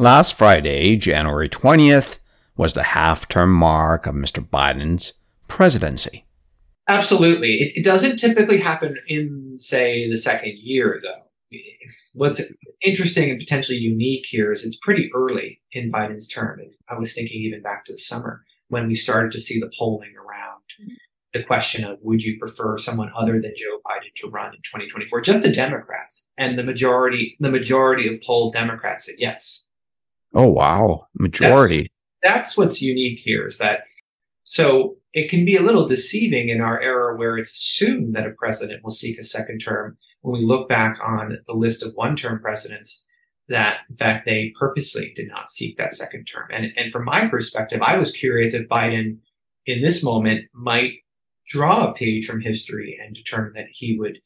Last Friday, January 20th, was the half term mark of Mr. Biden's presidency. Absolutely. It, it, doesn't typically happen in, say, the second year, though. What's interesting and potentially unique here is it's pretty early in Biden's term. I was thinking even back to the summer when we started to see the polling around the question of would you prefer someone other than Joe Biden to run in 2024? Just the Democrats and the majority, the majority of polled Democrats said yes. Oh wow, majority. That's, that's what's unique here is that so it can be a little deceiving in our era where it's assumed that a president will seek a second term when we look back on the list of one-term presidents that in fact they purposely did not seek that second term. And and from my perspective, I was curious if Biden in this moment might draw a page from history and determine that he would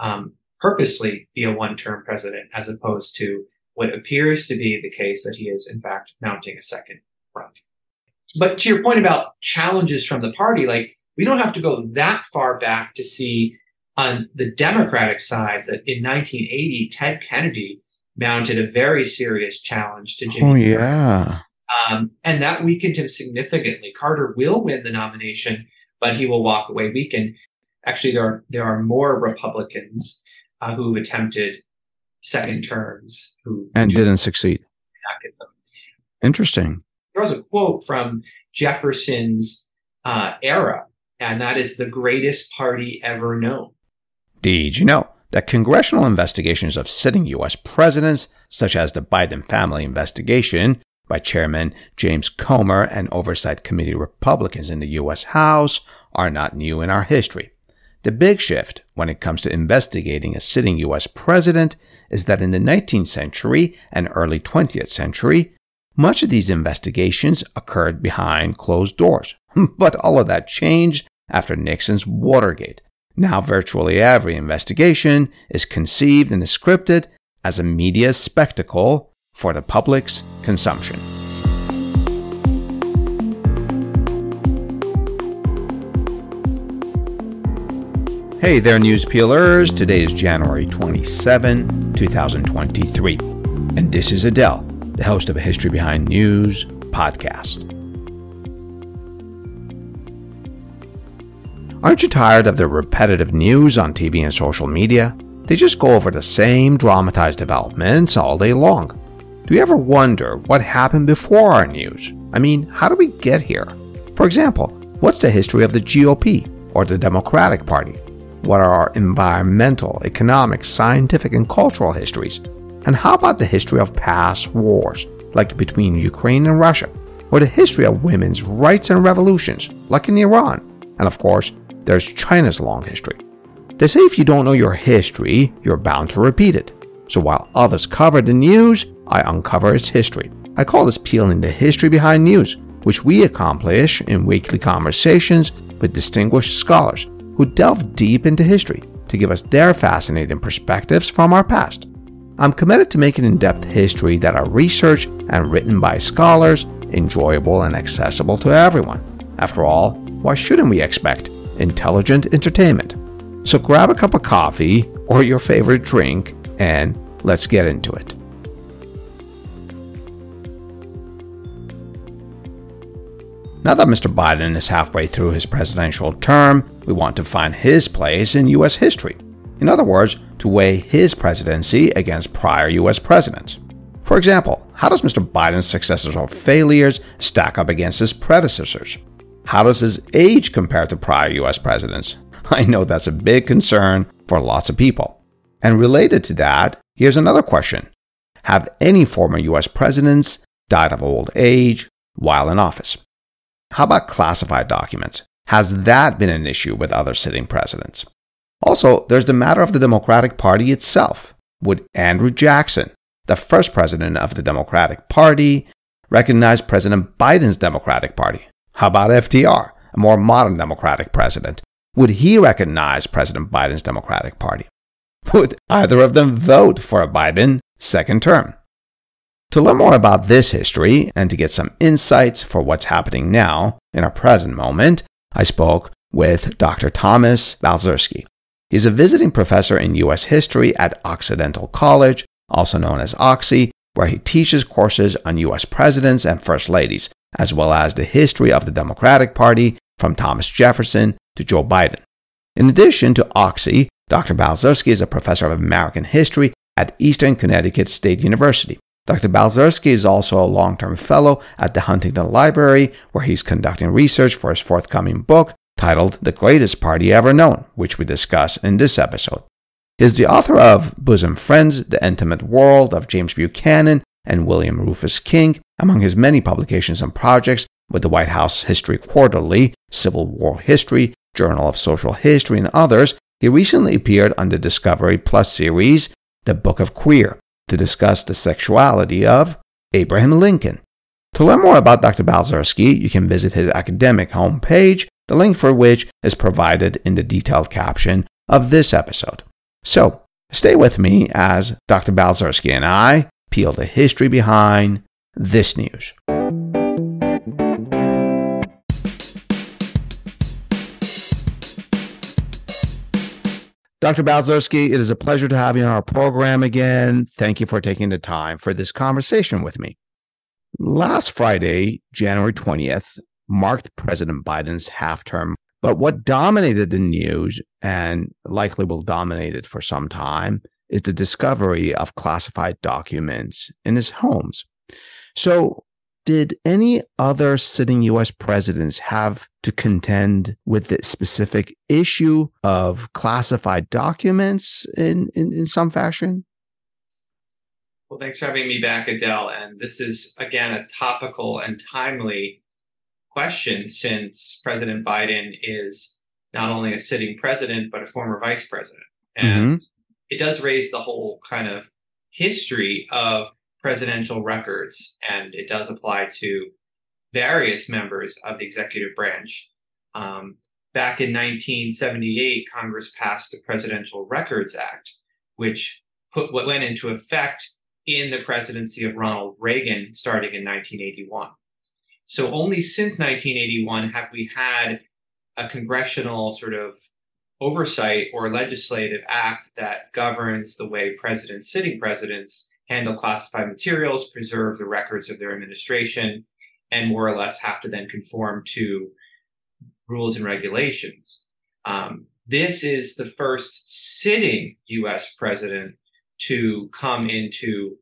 um, purposely be a one-term president as opposed to what appears to be the case that he is in fact mounting a second run. But to your point about challenges from the party, like we don't have to go that far back to see on the Democratic side that in 1980, Ted Kennedy mounted a very serious challenge to Jimmy. Oh, yeah. Um, and that weakened him significantly. Carter will win the nomination, but he will walk away weakened. Actually, there are there are more Republicans uh, who attempted second terms who and didn't succeed. Interesting. There was a quote from Jefferson's uh, era, and that is the greatest party ever known. Did you know that congressional investigations of sitting U.S. presidents, such as the Biden family investigation by Chairman James Comer and Oversight Committee Republicans in the U.S. House, are not new in our history? The big shift when it comes to investigating a sitting US president is that in the 19th century and early 20th century, much of these investigations occurred behind closed doors. but all of that changed after Nixon's Watergate. Now virtually every investigation is conceived and is scripted as a media spectacle for the public's consumption. Hey there, news peelers. Today is January 27, 2023. And this is Adele, the host of a History Behind News podcast. Aren't you tired of the repetitive news on TV and social media? They just go over the same dramatized developments all day long. Do you ever wonder what happened before our news? I mean, how do we get here? For example, what's the history of the GOP or the Democratic Party? What are our environmental, economic, scientific, and cultural histories? And how about the history of past wars, like between Ukraine and Russia? Or the history of women's rights and revolutions, like in Iran? And of course, there's China's long history. They say if you don't know your history, you're bound to repeat it. So while others cover the news, I uncover its history. I call this peeling the history behind news, which we accomplish in weekly conversations with distinguished scholars who delve deep into history to give us their fascinating perspectives from our past. I'm committed to making in depth history that are researched and written by scholars, enjoyable and accessible to everyone. After all, why shouldn't we expect intelligent entertainment? So grab a cup of coffee or your favorite drink and let's get into it. Now that Mr. Biden is halfway through his presidential term, we want to find his place in U.S. history. In other words, to weigh his presidency against prior U.S. presidents. For example, how does Mr. Biden's successes or failures stack up against his predecessors? How does his age compare to prior U.S. presidents? I know that's a big concern for lots of people. And related to that, here's another question Have any former U.S. presidents died of old age while in office? How about classified documents? Has that been an issue with other sitting presidents? Also, there's the matter of the Democratic Party itself. Would Andrew Jackson, the first president of the Democratic Party, recognize President Biden's Democratic Party? How about FDR, a more modern Democratic president? Would he recognize President Biden's Democratic Party? Would either of them vote for a Biden second term? To learn more about this history and to get some insights for what's happening now in our present moment, I spoke with Dr. Thomas Balcerski. He's a visiting professor in U.S. history at Occidental College, also known as Oxy, where he teaches courses on U.S. presidents and first ladies, as well as the history of the Democratic Party from Thomas Jefferson to Joe Biden. In addition to Oxy, Dr. Balcerski is a professor of American history at Eastern Connecticut State University. Dr. Balcerski is also a long term fellow at the Huntington Library, where he's conducting research for his forthcoming book titled The Greatest Party Ever Known, which we discuss in this episode. He is the author of Bosom Friends, The Intimate World of James Buchanan and William Rufus King, among his many publications and projects with the White House History Quarterly, Civil War History, Journal of Social History, and others. He recently appeared on the Discovery Plus series, The Book of Queer, to discuss the sexuality of Abraham Lincoln. To learn more about Dr. Balcerski, you can visit his academic homepage, the link for which is provided in the detailed caption of this episode. So, stay with me as Dr. Balcerski and I peel the history behind this news. Dr. Balcerski, it is a pleasure to have you on our program again. Thank you for taking the time for this conversation with me. Last Friday, January 20th, marked President Biden's half term. But what dominated the news and likely will dominate it for some time is the discovery of classified documents in his homes. So, did any other sitting US presidents have to contend with the specific issue of classified documents in, in, in some fashion? Well, thanks for having me back, Adele. And this is, again, a topical and timely question since President Biden is not only a sitting president, but a former vice president. And mm-hmm. it does raise the whole kind of history of presidential records, and it does apply to various members of the executive branch. Um, back in 1978, Congress passed the Presidential Records Act, which put what went into effect in the presidency of Ronald Reagan starting in 1981. So only since 1981 have we had a congressional sort of oversight or legislative act that governs the way presidents, sitting presidents, handle classified materials, preserve the records of their administration, and more or less have to then conform to rules and regulations. Um, this is the first sitting US president to come into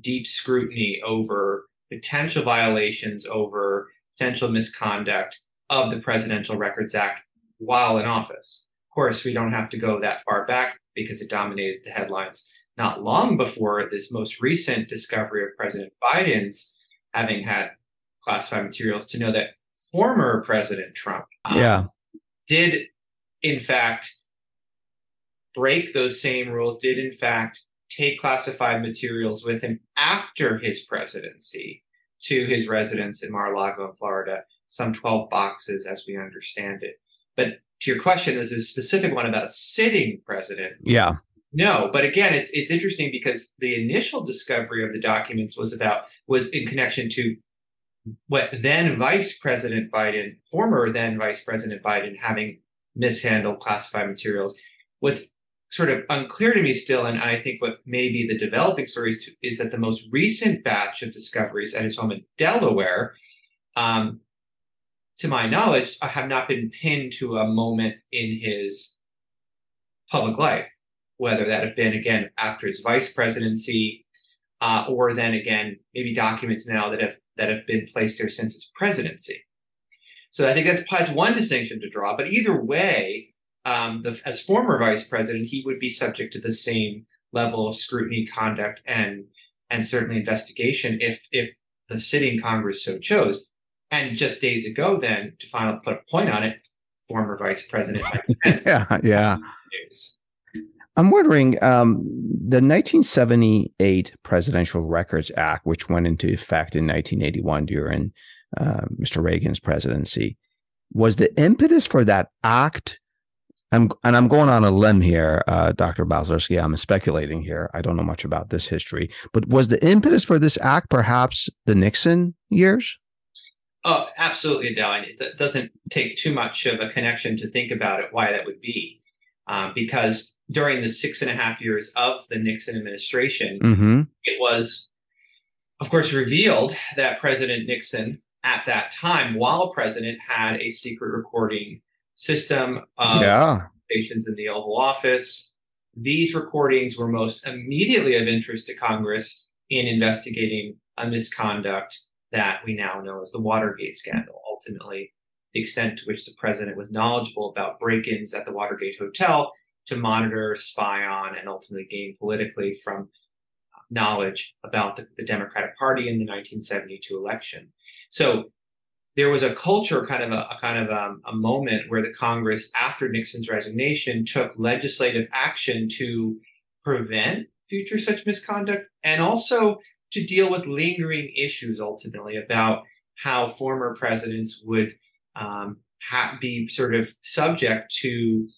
deep scrutiny over potential violations, over potential misconduct of the Presidential Records Act while in office. Of course, we don't have to go that far back because it dominated the headlines not long before this most recent discovery of President Biden's having had classified materials to know that former President Trump um, yeah. did, in fact, break those same rules, did, in fact, take classified materials with him after his presidency to his residence in Mar-a-Lago in Florida, some 12 boxes as we understand it. But to your question, there's a specific one about a sitting president. Yeah. No, but again, it's it's interesting because the initial discovery of the documents was about was in connection to what then Vice President Biden, former then Vice President Biden, having mishandled classified materials. What's sort of unclear to me still, and I think what may be the developing story is, is that the most recent batch of discoveries at his home in Delaware, um, to my knowledge, have not been pinned to a moment in his public life whether that have been again after his vice presidency, uh, or then again maybe documents now that have that have been placed there since his presidency. So I think that's, that's one distinction to draw. But either way, um, the, as former vice president, he would be subject to the same level of scrutiny, conduct, and and certainly investigation if if the sitting Congress so chose. And just days ago, then to finally put a point on it, former vice president yeah, yeah. I'm wondering um, the 1978 Presidential Records Act, which went into effect in 1981 during uh, Mr. Reagan's presidency, was the impetus for that act. I'm, and I'm going on a limb here, uh, Dr. Balcerski. I'm speculating here. I don't know much about this history, but was the impetus for this act perhaps the Nixon years? Oh, absolutely, Adele. It doesn't take too much of a connection to think about it why that would be, uh, because during the six and a half years of the Nixon administration, mm-hmm. it was of course, revealed that President Nixon at that time, while president, had a secret recording system of yeah. stations in the Oval Office. These recordings were most immediately of interest to Congress in investigating a misconduct that we now know as the Watergate scandal. Ultimately, the extent to which the president was knowledgeable about break ins at the Watergate Hotel to monitor, spy on, and ultimately gain politically from knowledge about the, the, Democratic Party in the 1972 election. So there was a culture, kind of a, a kind of um, a moment where the Congress, after Nixon's resignation, took legislative action to prevent future such misconduct and also to deal with lingering issues ultimately about how former presidents would um, ha- be sort of subject to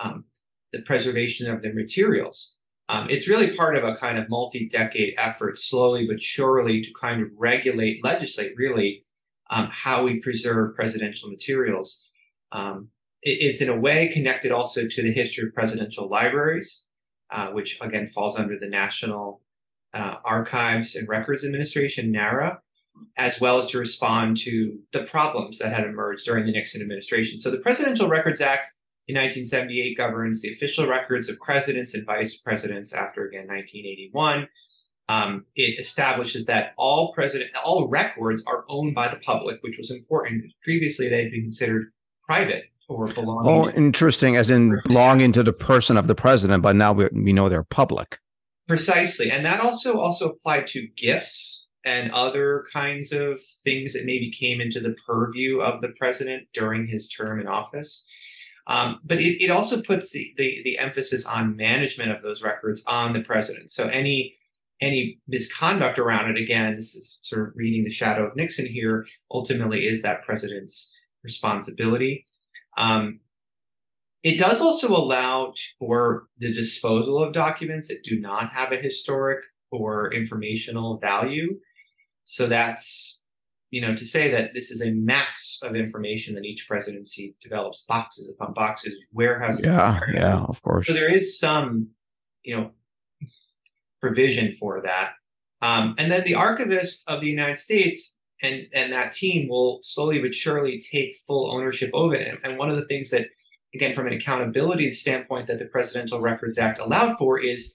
um, the preservation of their materials. Um, it's really part of a kind of multi decade effort, slowly but surely, to kind of regulate, legislate really um, how we preserve presidential materials. Um, it, it's in a way connected also to the history of presidential libraries, uh, which again falls under the National uh, Archives and Records Administration, NARA, as well as to respond to the problems that had emerged during the Nixon administration. So the Presidential Records Act in 1978 governs the official records of presidents and vice presidents after again 1981. Um, it establishes that all president all records are owned by the public, which was important. Previously, they had been considered private or belonging. Oh, interesting, as in belonging to the person of the president, but now we, we know they're public. Precisely, and that also also applied to gifts and other kinds of things that maybe came into the purview of the president during his term in office. Um, but it, it also puts the, the, the emphasis on management of those records on the president. So any any misconduct around it, again, this is sort of reading the shadow of Nixon here, ultimately is that president's responsibility. Um, it does also allow for the disposal of documents that do not have a historic or informational value. So that's, you know, to say that this is a mass of information that each presidency develops boxes upon boxes, warehouses. Yeah, warehouses. yeah, of course. So there is some, you know, provision for that. Um, and then the archivist of the United States and and that team will slowly but surely take full ownership of it. And, and one of the things that, again, from an accountability standpoint, that the Presidential Records Act allowed for is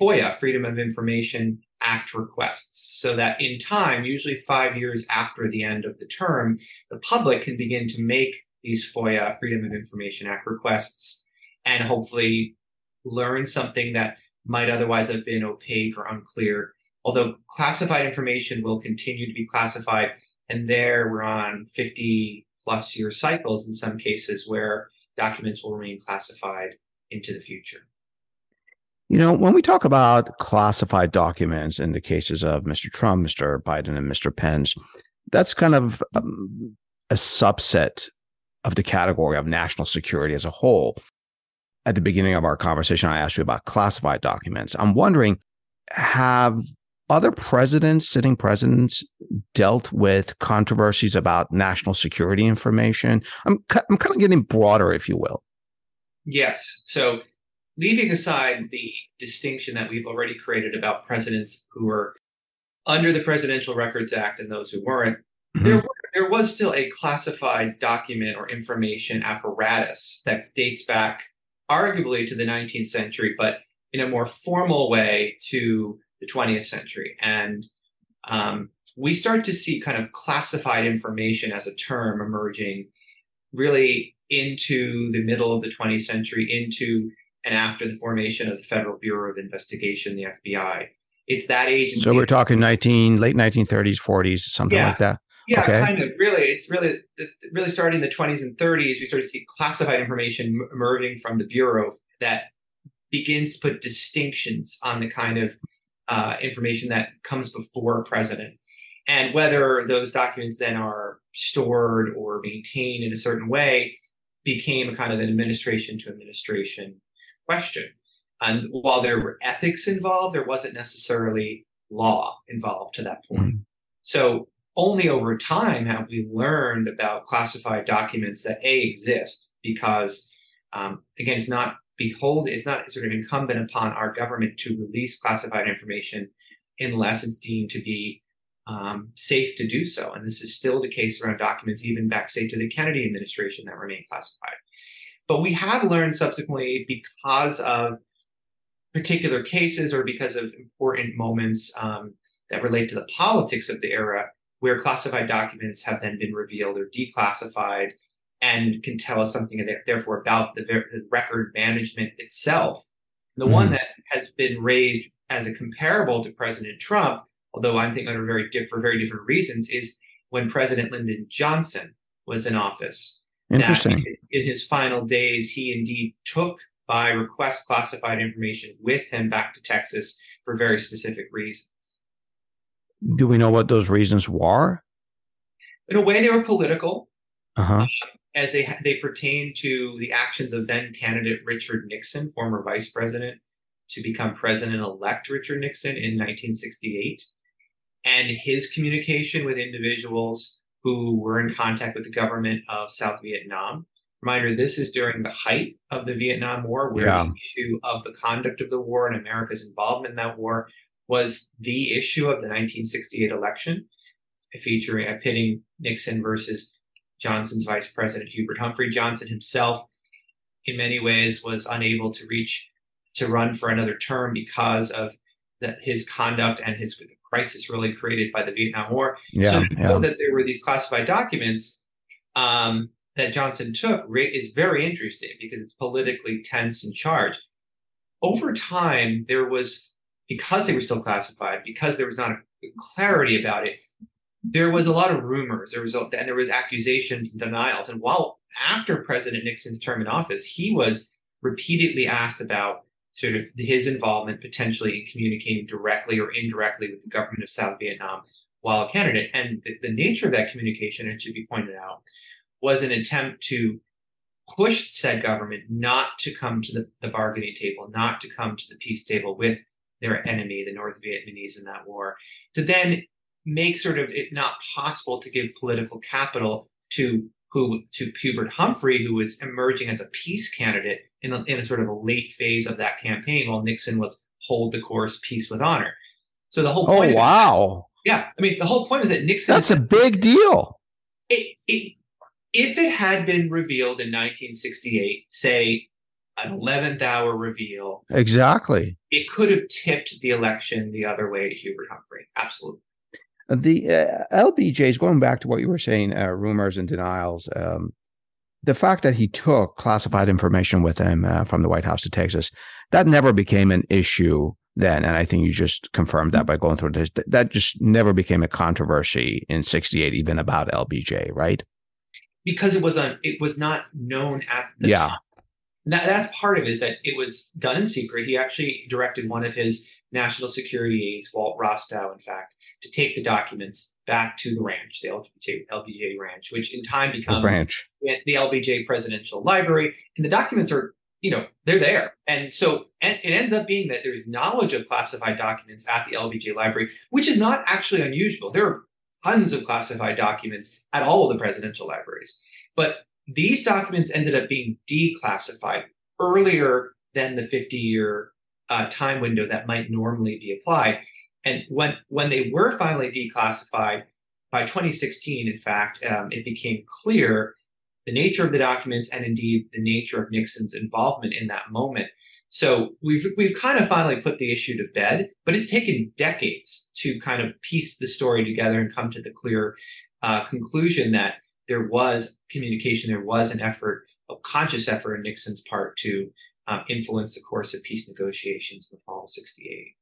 FOIA, Freedom of Information Act requests, so that in time, usually five years after the end of the term, the public can begin to make these FOIA, Freedom of Information Act requests, and hopefully learn something that might otherwise have been opaque or unclear. Although classified information will continue to be classified, and there we're on 50 plus year cycles in some cases where documents will remain classified into the future. You know, when we talk about classified documents in the cases of Mr. Trump, Mr. Biden, and Mr. Pence, that's kind of um, a subset of the category of national security as a whole at the beginning of our conversation, I asked you about classified documents. I'm wondering, have other presidents, sitting presidents, dealt with controversies about national security information? I'm, I'm kind of getting broader, if you will. Yes. So, leaving aside the distinction that we've already created about presidents who were under the Presidential Records Act and those who weren't, mm-hmm. there, were, there was still a classified document or information apparatus that dates back arguably to the 19th century, but in a more formal way to the 20th century. And um, we start to see kind of classified information as a term emerging really into the middle of the 20th century, into and after the formation of the Federal Bureau of Investigation, the FBI. It's that agency. So we're talking 19, late 1930s, 40s, something yeah. like that. Yeah, okay. kind of. Really, it's really really starting in the 20s and 30s. We start to see classified information emerging from the bureau that begins to put distinctions on the kind of uh, information that comes before a president, and whether those documents then are stored or maintained in a certain way became a kind of an administration to administration question. And while there were ethics involved, there wasn't necessarily law involved to that point. Mm-hmm. So only over time have we learned about classified documents that a exist because um, again it's not behold it's not sort of incumbent upon our government to release classified information unless it's deemed to be um, safe to do so. And this is still the case around documents, even back, say, to the Kennedy administration that remain classified. But we have learned subsequently because of particular cases or because of important moments um, that relate to the politics of the era where classified documents have then been revealed or declassified and can tell us something therefore about the, the record management itself. The mm-hmm. one that has been raised as a comparable to President Trump, although I'm thinking under very diff- for very different reasons, is when President Lyndon Johnson was in office. Interesting. In, his final days, he indeed took by request classified information with him back to Texas for very specific reasons. Do we know what those reasons were? In a way, they were political. Uh-huh. Uh, as they they pertain to the actions of then candidate Richard Nixon, former vice president, to become president elect Richard Nixon in 1968, and his communication with individuals who were in contact with the government of South Vietnam. Reminder: This is during the height of the Vietnam War, where yeah. the issue of the conduct of the war and America's involvement in that war was the issue of the 1968 election, featuring uh, a pitting Nixon versus Johnson's vice president, Hubert Humphrey. Johnson himself, in many ways, was unable to reach to run for another term because of the, his conduct and his crisis really created by the Vietnam War. Yeah, so yeah. know that there were these classified documents um, that Johnson took is very interesting because it's politically tense and charged. Over time, there was because they were still classified, because there was not a clarity about it, there was a lot of rumors. There was a, and there was accusations and denials. And while after President Nixon's term in office, he was repeatedly asked about sort of his involvement potentially in communicating directly or indirectly with the government of South Vietnam while a candidate. And the, the nature of that communication, it should be pointed out, was an attempt to push said government not to come to the, the bargaining table, not to come to the peace table with their enemy, the North Vietnamese in that war, to then make sort of it not possible to give political capital to who to Hubert Humphrey, who was emerging as a peace candidate in a, in a sort of a late phase of that campaign, while Nixon was hold the course, peace with honor. So the whole point. Oh wow! yeah, I mean the whole point is that Nixon. That's a big deal. It, it, if it had been revealed in 1968, say an 11th hour reveal. Exactly. It could have tipped the election the other way to Hubert Humphrey. Absolutely. The uh, LBJ's going back to what you were saying, uh, rumors and denials. Um, the fact that he took classified information with him uh, from the White House to Texas, that never became an issue then. And I think you just confirmed that by going through this. That just never became a controversy in 68, even about LBJ, right? Because it was on, it was not known at the yeah. time. Now, that's part of it is that it was done in secret. He actually directed one of his national security aides, Walt Rostow, in fact, to take the documents back to the ranch, the LBJ, LBJ ranch, which in time becomes the, ranch. the LBJ Presidential Library. And the documents are, you know, they're there. And so and it ends up being that there's knowledge of classified documents at the LBJ Library, which is not actually unusual. There are tons of classified documents at all of the presidential libraries. But these documents ended up being declassified earlier than the 50 year uh, time window that might normally be applied. And when when they were finally declassified by 2016, in fact, um, it became clear the nature of the documents and indeed the nature of Nixon's involvement in that moment. So we've we've kind of finally put the issue to bed, but it's taken decades to kind of piece the story together and come to the clear uh, conclusion that there was communication, there was an effort, a conscious effort on Nixon's part to um, influence the course of peace negotiations in the fall of 68.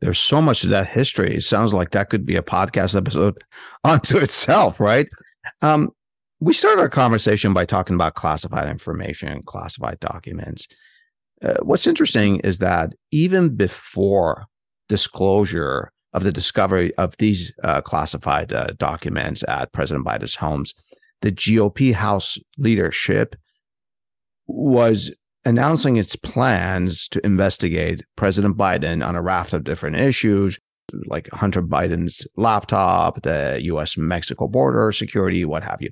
There's so much of that history. It sounds like that could be a podcast episode unto itself, right? Um, we started our conversation by talking about classified information, classified documents. Uh, what's interesting is that even before disclosure of the discovery of these uh, classified uh, documents at President Biden's homes, the GOP House leadership was announcing its plans to investigate President Biden on a raft of different issues, like Hunter Biden's laptop, the US Mexico border security, what have you.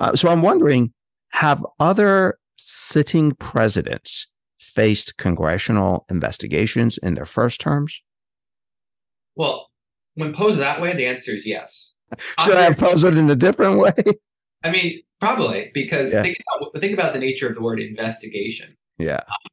Uh, so I'm wondering have other sitting presidents faced congressional investigations in their first terms? Well, when posed that way, the answer is yes. Should I pose it in a different way? I mean, probably because yeah. think, about, think about the nature of the word investigation. Yeah. Um,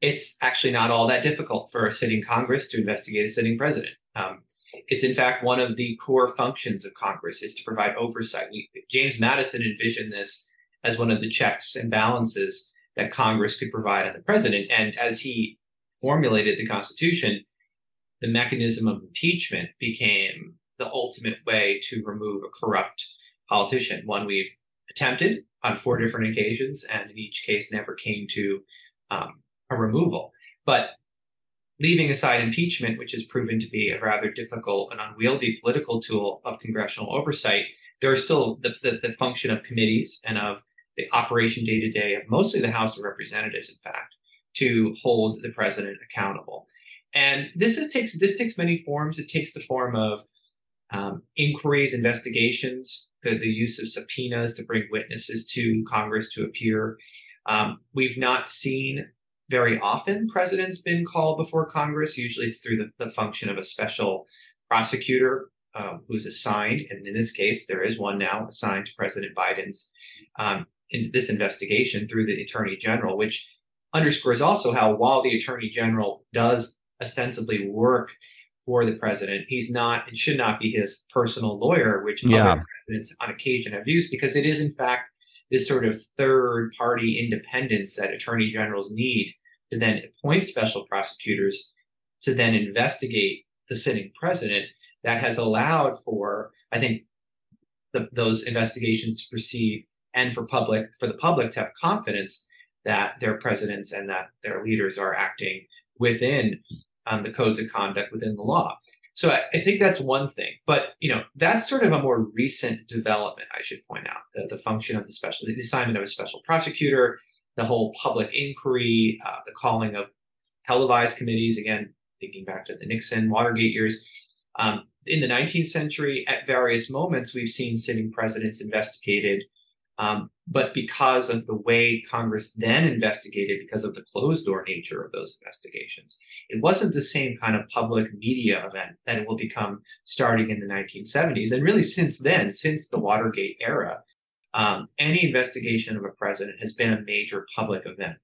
it's actually not all that difficult for a sitting Congress to investigate a sitting president. Um, it's in fact one of the core functions of Congress is to provide oversight. We, James Madison envisioned this as one of the checks and balances that Congress could provide on the president. And as he formulated the Constitution, the mechanism of impeachment became the ultimate way to remove a corrupt politician. One we've attempted on four different occasions, and in each case never came to um, a removal. But leaving aside impeachment, which has proven to be a rather difficult and unwieldy political tool of congressional oversight, there are still the, the, the function of committees and of the operation day to day of mostly the House of Representatives, in fact, to hold the president accountable. And this is, takes this takes many forms. It takes the form of um, inquiries, investigations, the, the use of subpoenas to bring witnesses to Congress to appear. Um, we've not seen very often presidents been called before Congress. Usually it's through the, the function of a special prosecutor uh, who's assigned, and in this case, there is one now assigned to President Biden's um, in this investigation through the Attorney General, which underscores also how while the Attorney General does ostensibly work for the president. He's not and should not be his personal lawyer, which yeah. other presidents on occasion have used, because it is in fact this sort of third party independence that attorney generals need to then appoint special prosecutors to then investigate the sitting president that has allowed for, I think, the, those investigations to proceed and for public for the public to have confidence that their presidents and that their leaders are acting within um, the codes of conduct within the law. So I, I, think that's one thing, but you know that's sort of a more recent development. I should point out the, the function of the special, the assignment of a special prosecutor, the whole public inquiry, uh, the calling of televised committees. Again, thinking back to the Nixon Watergate years. Um, in the 19th century, at various moments, we've seen sitting presidents investigated um, but because of the way Congress then investigated, because of the closed door nature of those investigations, it wasn't the same kind of public media event that it will become starting in the 1970s. And really, since then, since the Watergate era, um, any investigation of a president has been a major public event.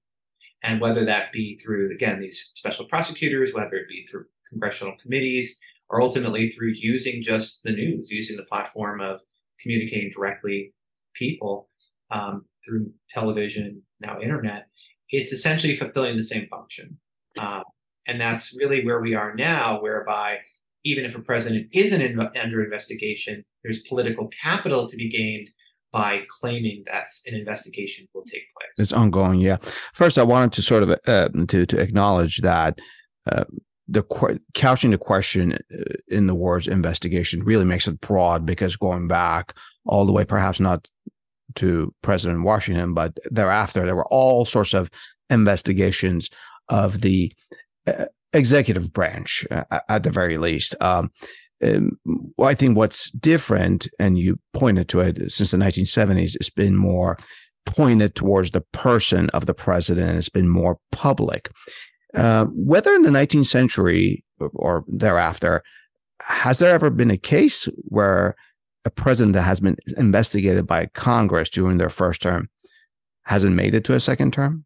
And whether that be through, again, these special prosecutors, whether it be through congressional committees, or ultimately through using just the news, using the platform of communicating directly people um, through television, now internet, it's essentially fulfilling the same function. Um, and that's really where we are now, whereby even if a president isn't in, under investigation, there's political capital to be gained by claiming that an investigation will take place. It's ongoing, yeah. First, I wanted to sort of uh, to to acknowledge that uh, the couching the question uh, in the words investigation really makes it broad because going back all the way, perhaps not to President Washington, but thereafter there were all sorts of investigations of the uh, executive branch uh, at the very least. Um, um, I think what's different, and you pointed to it since the 1970s, it's been more pointed towards the person of the president, it's been more public. Uh, whether in the 19th century or thereafter, has there ever been a case where a president that has been investigated by Congress during their first term hasn't made it to a second term?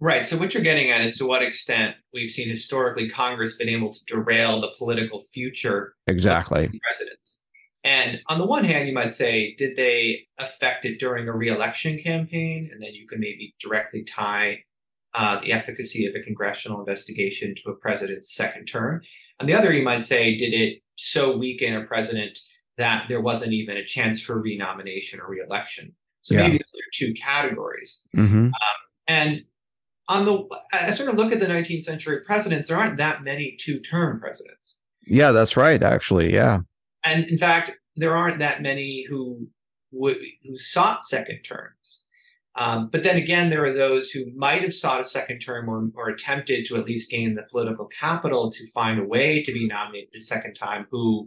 Right. So what you're getting at is to what extent we've seen historically Congress been able to derail the political future exactly presidents. And on the one hand, you might say, did they affect it during a reelection campaign? And then you can maybe directly tie uh, the efficacy of a congressional investigation to a president's second term. On the other, you might say, did it so weaken a president that there wasn't even a chance for renomination or reelection. So yeah. maybe those are two categories. Mm-hmm. Um, and on the, I sort of look at the 19th century presidents, there aren't that many two term presidents. Yeah, that's right, actually. Yeah. And in fact, there aren't that many who who sought second terms. Um, but then again, there are those who might have sought a second term or, or attempted to at least gain the political capital to find a way to be nominated a second time who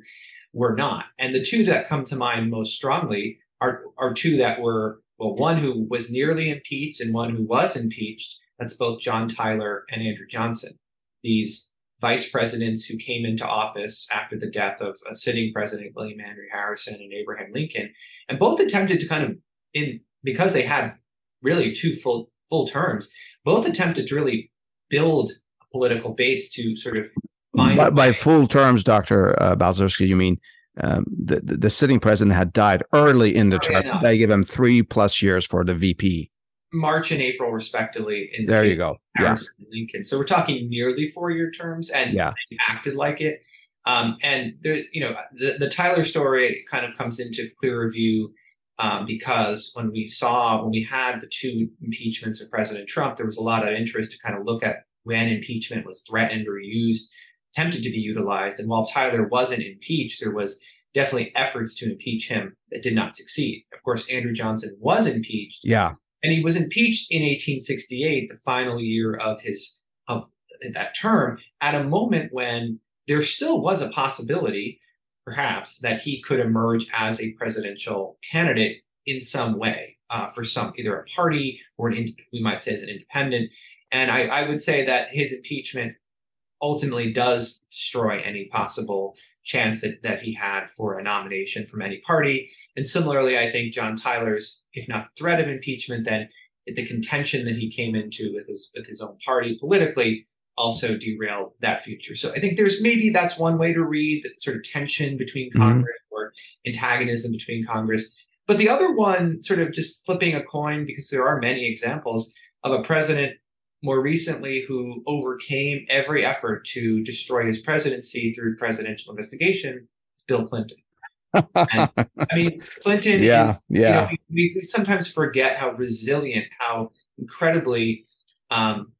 were not. And the two that come to mind most strongly are, are two that were, well, one who was nearly impeached and one who was impeached. That's both John Tyler and Andrew Johnson. These vice presidents who came into office after the death of a sitting president William Henry Harrison and Abraham Lincoln, and both attempted to kind of in because they had really two full full terms, both attempted to really build a political base to sort of by, by full terms, Doctor uh, Balcerski, you mean um, the, the, sitting president had died early in the term. They give him three plus years for the VP. March and April, respectively. In there you go. yeah. Lincoln. So we're talking nearly four-year terms, and yeah. acted like it. Um, and there, you know, the, the Tyler story kind of comes into clearer view um, because when we saw when we had the two impeachments of President Trump, there was a lot of interest to kind of look at when impeachment was threatened or used, attempted to be utilized. And while Tyler wasn't impeached, there was definitely efforts to impeach him that did not succeed. Of course, Andrew Johnson was impeached. Yeah. And he was impeached in 1868, the final year of his of that term, at a moment when there still was a possibility, perhaps, that he could emerge as a presidential candidate in some way uh, for some either a party or an we might say as an independent. And I, I would say that his impeachment ultimately does destroy any possible chance that, that he had for a nomination from any party. And similarly, I think John Tyler's, if not threat of impeachment, then the contention that he came into with his with his own party politically also derailed that future. So I think there's maybe that's one way to read that sort of tension between mm-hmm. Congress mm-hmm. or antagonism between Congress. But the other one, sort of just flipping a coin, because there are many examples of a president more recently who overcame every effort to destroy his presidency through presidential investigation, is Bill Clinton and, I mean, Clinton. Yeah, is, yeah. You know, we, we, sometimes forget how resilient, how incredibly, um,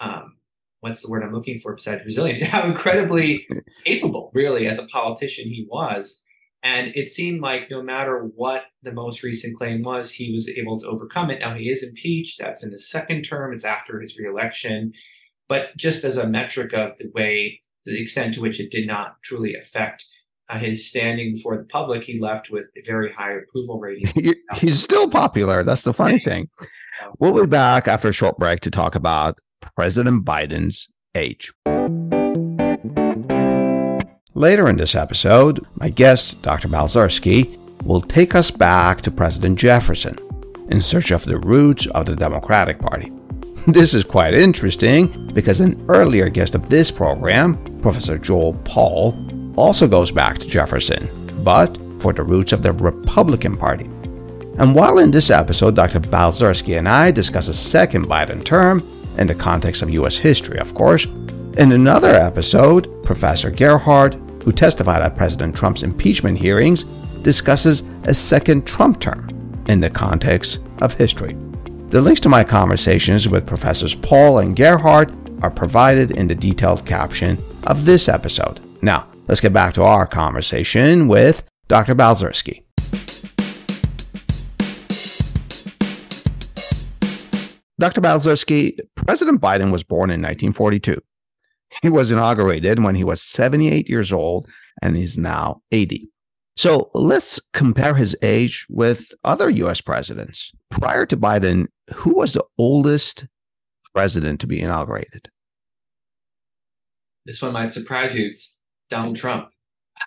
um, what's the word I'm looking for besides resilient? How incredibly capable, really, as a politician he was. And it seemed like no matter what the most recent claim was, he was able to overcome it. Now he is impeached. That's in his second term. It's after his reelection. But just as a metric of the way, the extent to which it did not truly affect uh, his standing before the public, he left with a very high approval rating. He's still popular. That's the funny thing. We'll be back after a short break to talk about President Biden's age. Later in this episode, my guest, Dr. Balcerski, will take us back to President Jefferson in search of the roots of the Democratic Party. This is quite interesting because an earlier guest of this program, Professor Joel Paul, also goes back to Jefferson, but for the roots of the Republican Party. And while in this episode, Dr. Balcerski and I discuss a second Biden term in the context of U.S. history, of course, in another episode, Professor Gerhardt, who testified at President Trump's impeachment hearings, discusses a second Trump term in the context of history. The links to my conversations with Professors Paul and Gerhardt are provided in the detailed caption of this episode. Now, Let's get back to our conversation with Dr. Balcerski. Dr. Balcerski, President Biden was born in 1942. He was inaugurated when he was 78 years old and he's now 80. So let's compare his age with other US presidents. Prior to Biden, who was the oldest president to be inaugurated? This one might surprise you. It's Donald Trump.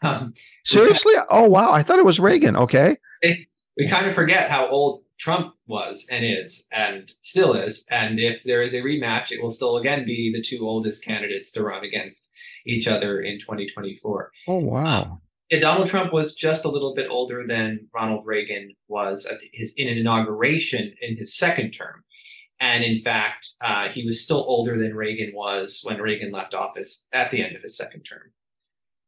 Um, Seriously? oh, wow. I thought it was Reagan. Okay. we kind of forget how old Trump was and is and still is. And if there is a rematch, it will still again be the two oldest candidates to run against each other in 2024. Oh, wow. Um, yeah, Donald Trump was just a little bit older than Ronald Reagan was at his in an inauguration in his second term. And in fact, uh, he was still older than Reagan was when Reagan left office at the end of his second term.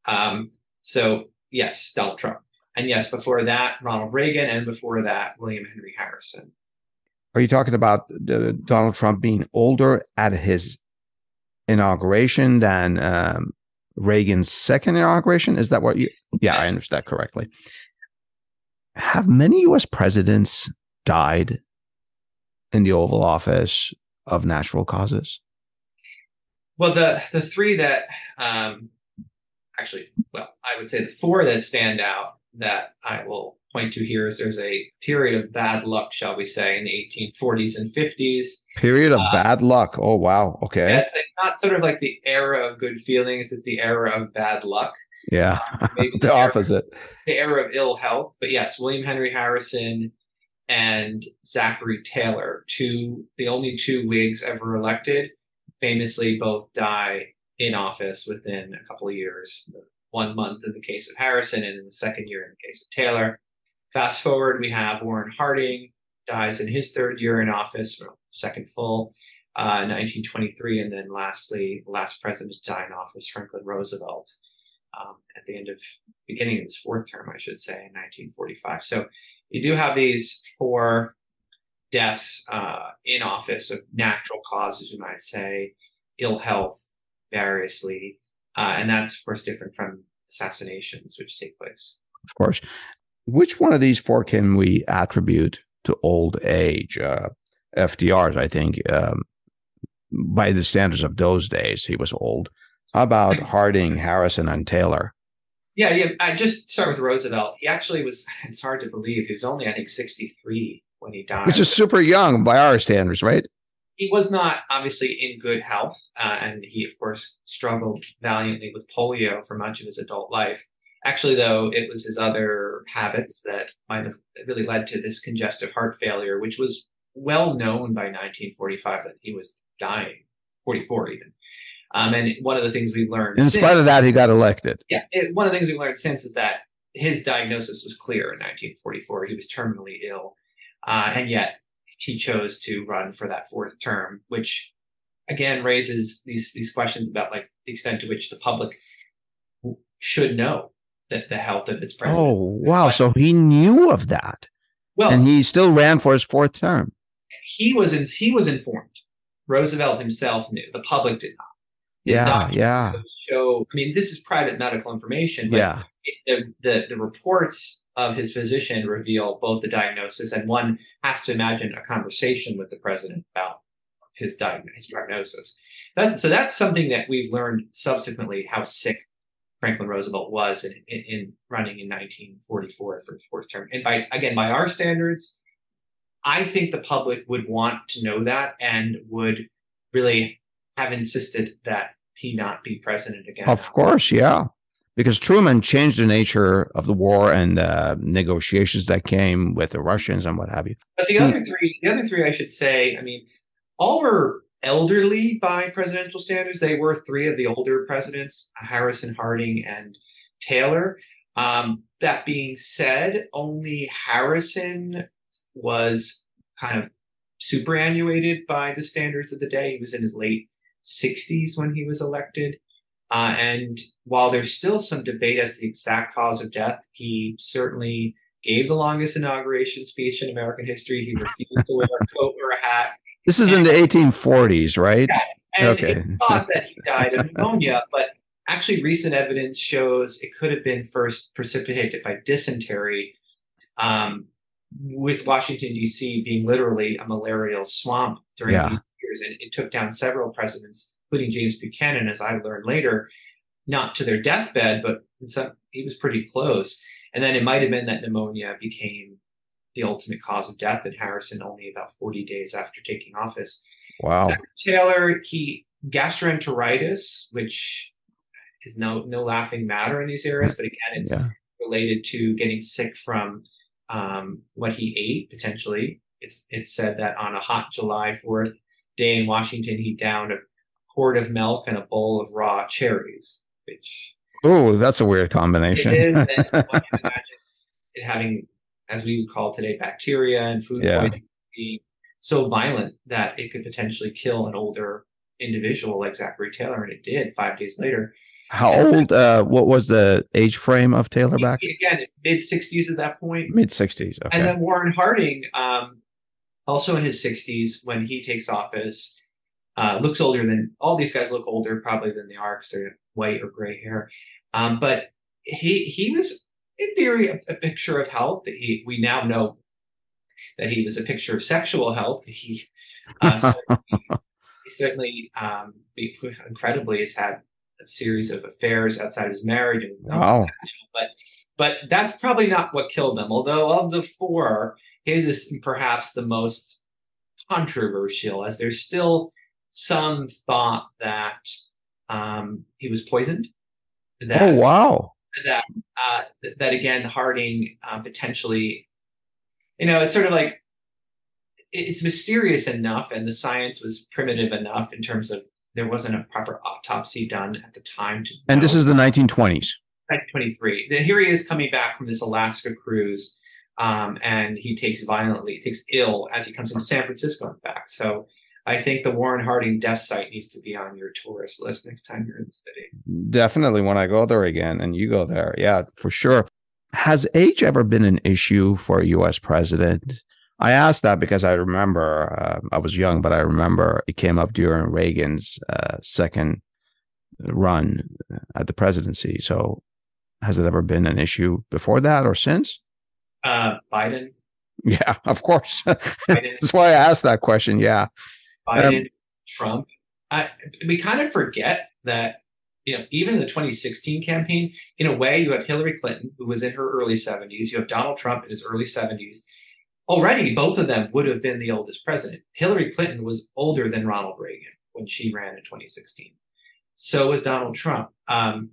Um, so yes, Donald Trump. And yes, before that, Ronald Reagan, and before that, William Henry Harrison. Are you talking about the, Donald Trump being older at his inauguration than um, Reagan's second inauguration? Is that what you? Yeah, yes. I understand correctly. Have many U.S. presidents died in the Oval Office of natural causes? Well, the the three that um, actually, well, I would say the four that stand out that I will point to here is there's a period of bad luck, shall we say, in the 1840s and 50s. Period of uh, bad luck. Oh wow. Okay. It's not sort of like the era of good feelings; it's the era of bad luck. Yeah, um, the, the opposite. The era of ill health. But yes, William Henry Harrison and Zachary Taylor, two the only two Whigs ever elected, famously both die in office within a couple of years. One month in the case of Harrison, and in the second year in the case of Taylor. Fast forward, we have Warren Harding dies in his third year in office, second full, uh, 1923, and then lastly, last president to die in office, Franklin Roosevelt, um, at the end of beginning of his fourth term, I should say, in 1945. So you do have these four deaths uh, in office of natural causes, we might say, ill health, variously, uh, and that's of course different from assassinations which take place. Of course, which one of these four can we attribute to old age? Uh, FDR's, I think, um, by the standards of those days, he was old. How about Harding, Harrison, and Taylor? Yeah, yeah. I just start with Roosevelt. He actually was. It's hard to believe he was only, I think, sixty-three when he died, which is super young by our standards, right? He was not obviously in good health, uh, and he, of course, struggled valiantly with polio for much of his adult life. Actually, though, it was his other habits that might have really led to this congestive heart failure, which was well known by 1945 that he was dying, 44 even. Um, and one of the things we learned, in since, spite of that, he got elected. Yeah, it, one of the things we learned since is that his diagnosis was clear in 1944. He was terminally ill, uh, and yet he chose to run for that fourth term, which again raises these these questions about like the extent to which the public should know that the health of its president. Oh wow! But, so he knew of that. Well, and he still ran for his fourth term. He was in, he was informed. Roosevelt himself knew. The public did not. His yeah, yeah. Show. I mean, this is private medical information. yeah. the, the the reports of his physician reveal both the diagnosis and one has to imagine a conversation with the president about his diagnosis. That's, so that's something that we've learned subsequently how sick Franklin Roosevelt was in, in, in running in 1944 for his fourth term. And by again, by our standards, I think the public would want to know that and would really have insisted that he not be president again. Of course, yeah. Because Truman changed the nature of the war and the negotiations that came with the Russians and what have you. But the other three, the other three, I should say, I mean, all were elderly by presidential standards. They were three of the older presidents: Harrison, Harding, and Taylor. Um, that being said, only Harrison was kind of superannuated by the standards of the day. He was in his late 60s when he was elected. Uh, and while there's still some debate as to the exact cause of death, he certainly gave the longest inauguration speech in American history. He refused to wear a coat or a hat. This is and, in the 1840s, right? Yeah, and okay. it's thought that he died of pneumonia, but actually, recent evidence shows it could have been first precipitated by dysentery, um, with Washington, D.C. being literally a malarial swamp during yeah. these years, and it took down several presidents, including James Buchanan, as I learned later, not to their deathbed, but some, he was pretty close. And then it might have been that pneumonia became the ultimate cause of death in Harrison only about 40 days after taking office. Wow. Taylor, he gastroenteritis, which is no no laughing matter in these areas, but again, it's yeah. related to getting sick from um, what he ate potentially. It's it's said that on a hot July 4th, day in Washington, he downed a quart of milk and a bowl of raw cherries, which oh, that's a weird combination. It is, and one can imagine it having, as we would call today, bacteria and food yeah. poisoning being so violent that it could potentially kill an older individual like Zachary Taylor, and it did five days later. How and old? Uh, what was the age frame of Taylor back? Again, mid sixties at that point. Mid sixties. Okay. And then Warren Harding, um, also in his 60s when he takes office. Uh, looks older than all these guys look older probably than they are because they're white or gray hair. Um, but he he was in theory a, a picture of health. He we now know that he was a picture of sexual health. He uh, certainly, certainly um, incredibly has had a series of affairs outside of his marriage. And, wow. But but that's probably not what killed them. Although of the four, his is perhaps the most controversial, as there's still some thought that um, he was poisoned. That, oh wow! That uh, that again, Harding uh, potentially, you know, it's sort of like it's mysterious enough, and the science was primitive enough in terms of there wasn't a proper autopsy done at the time. To and this is the 1920s. 1923. Here he is coming back from this Alaska cruise, um, and he takes violently, takes ill as he comes into San Francisco. In fact, so I think the Warren Harding death site needs to be on your tourist list next time you're in the city. Definitely, when I go there again, and you go there, yeah, for sure. Has age ever been an issue for a U.S. president? I asked that because I remember uh, I was young, but I remember it came up during Reagan's uh, second run at the presidency. So, has it ever been an issue before that or since? Uh, Biden. Yeah, of course. That's why I asked that question. Yeah, Biden, um, Trump. I, we kind of forget that you know, even in the 2016 campaign, in a way, you have Hillary Clinton, who was in her early 70s. You have Donald Trump in his early 70s already both of them would have been the oldest president. Hillary Clinton was older than Ronald Reagan when she ran in 2016. So was Donald Trump. Um,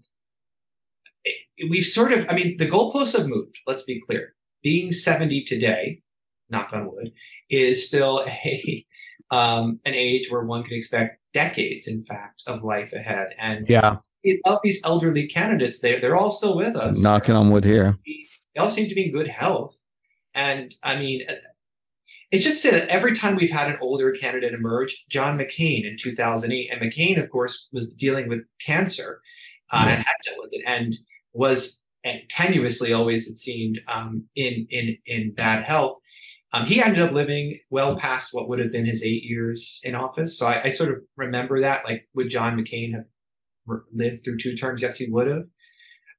we've sort of, I mean, the goalposts have moved. Let's be clear. Being 70 today, knock on wood, is still a um, an age where one could expect decades, in fact, of life ahead. And yeah, of these elderly candidates, they they're all still with us. Knocking on wood here. They all seem to be in good health. And I mean, it's just that every time we've had an older candidate emerge, John McCain in 2008, and McCain, of course, was dealing with cancer uh, and had dealt with it, and was and tenuously always it seemed um, in in in bad health. Um, he ended up living well past what would have been his eight years in office. So I, I sort of remember that. Like, would John McCain have lived through two terms? Yes, he would have.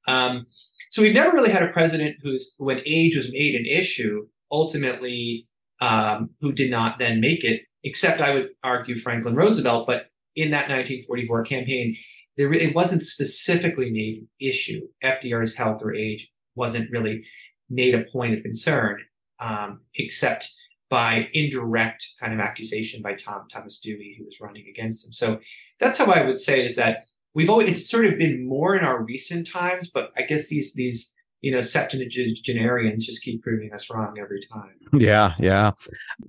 Um, so we've never really had a president who's, when age was made an issue, ultimately um, who did not then make it, except I would argue Franklin Roosevelt. But in that 1944 campaign, there it wasn't specifically made issue. FDR's health or age wasn't really made a point of concern, um, except by indirect kind of accusation by Tom Thomas Dewey, who was running against him. So that's how I would say is that we've always it's sort of been more in our recent times, but I guess these these you know septuagenarians just keep proving us wrong every time. Yeah, yeah.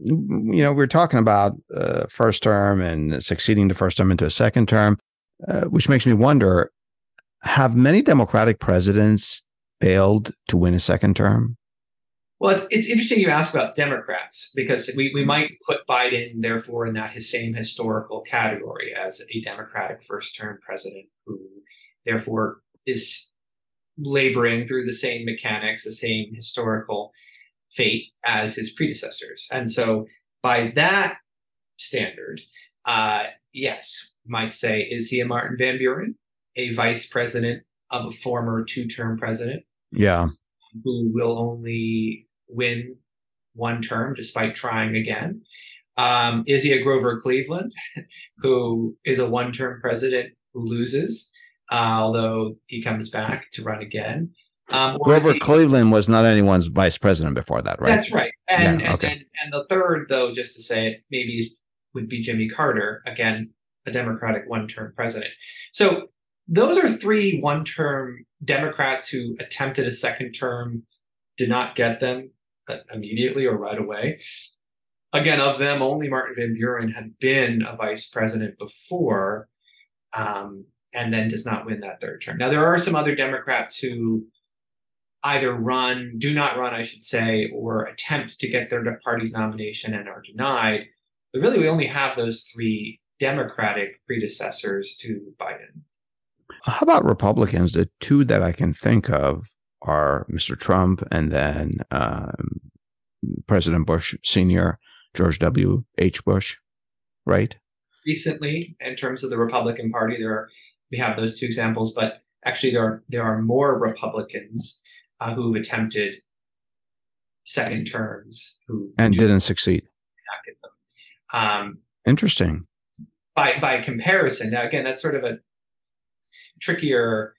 You know, we're talking about uh, first term and succeeding the first term into a second term, uh, which makes me wonder: Have many Democratic presidents failed to win a second term? Well, it's, it's interesting you ask about Democrats because we, we might put Biden, therefore, in that his same historical category as a Democratic first term president who, therefore, is laboring through the same mechanics, the same historical fate as his predecessors. And so, by that standard, uh, yes, might say, is he a Martin Van Buren, a vice president of a former two term president? Yeah. Who will only win one term despite trying again? Um, is he a Grover Cleveland, who is a one term president who loses, uh, although he comes back to run again? Um, Grover he, Cleveland was not anyone's vice president before that, right? That's right. And, yeah, okay. and, and, and the third, though, just to say it, maybe would be Jimmy Carter, again, a Democratic one term president. So those are three one term Democrats who attempted a second term, did not get them, immediately or right away. Again, of them, only Martin Van Buren had been a vice president before, um, and then does not win that third term. Now, there are some other Democrats who either run, do not run, I should say, or attempt to get their party's nomination and are denied. But really, we only have those three Democratic predecessors to Biden. How about Republicans? The two that I can think of are Mr. Trump and then um, President Bush Sr., George W. H. Bush, right? Recently, in terms of the Republican Party, there are, we have those two examples, but actually there are there are more Republicans uh, who've attempted second terms who and didn't succeed. Um, Interesting. By by comparison, now again, that's sort of a trickier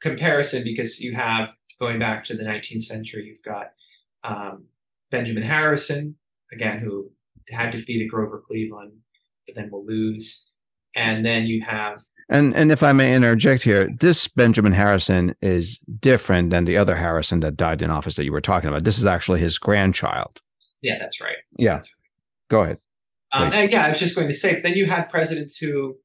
comparison because you have going back to the 19th century, you've got um, Benjamin Harrison, again, who had defeated Grover Cleveland, but then will lose. And then you have and and if I may interject here, this Benjamin Harrison is different than the other Harrison that died in office that you were talking about. This is actually his grandchild. Yeah, that's right. Yeah. That's right. Go ahead. Um, yeah, I was just going to say, then you had presidents who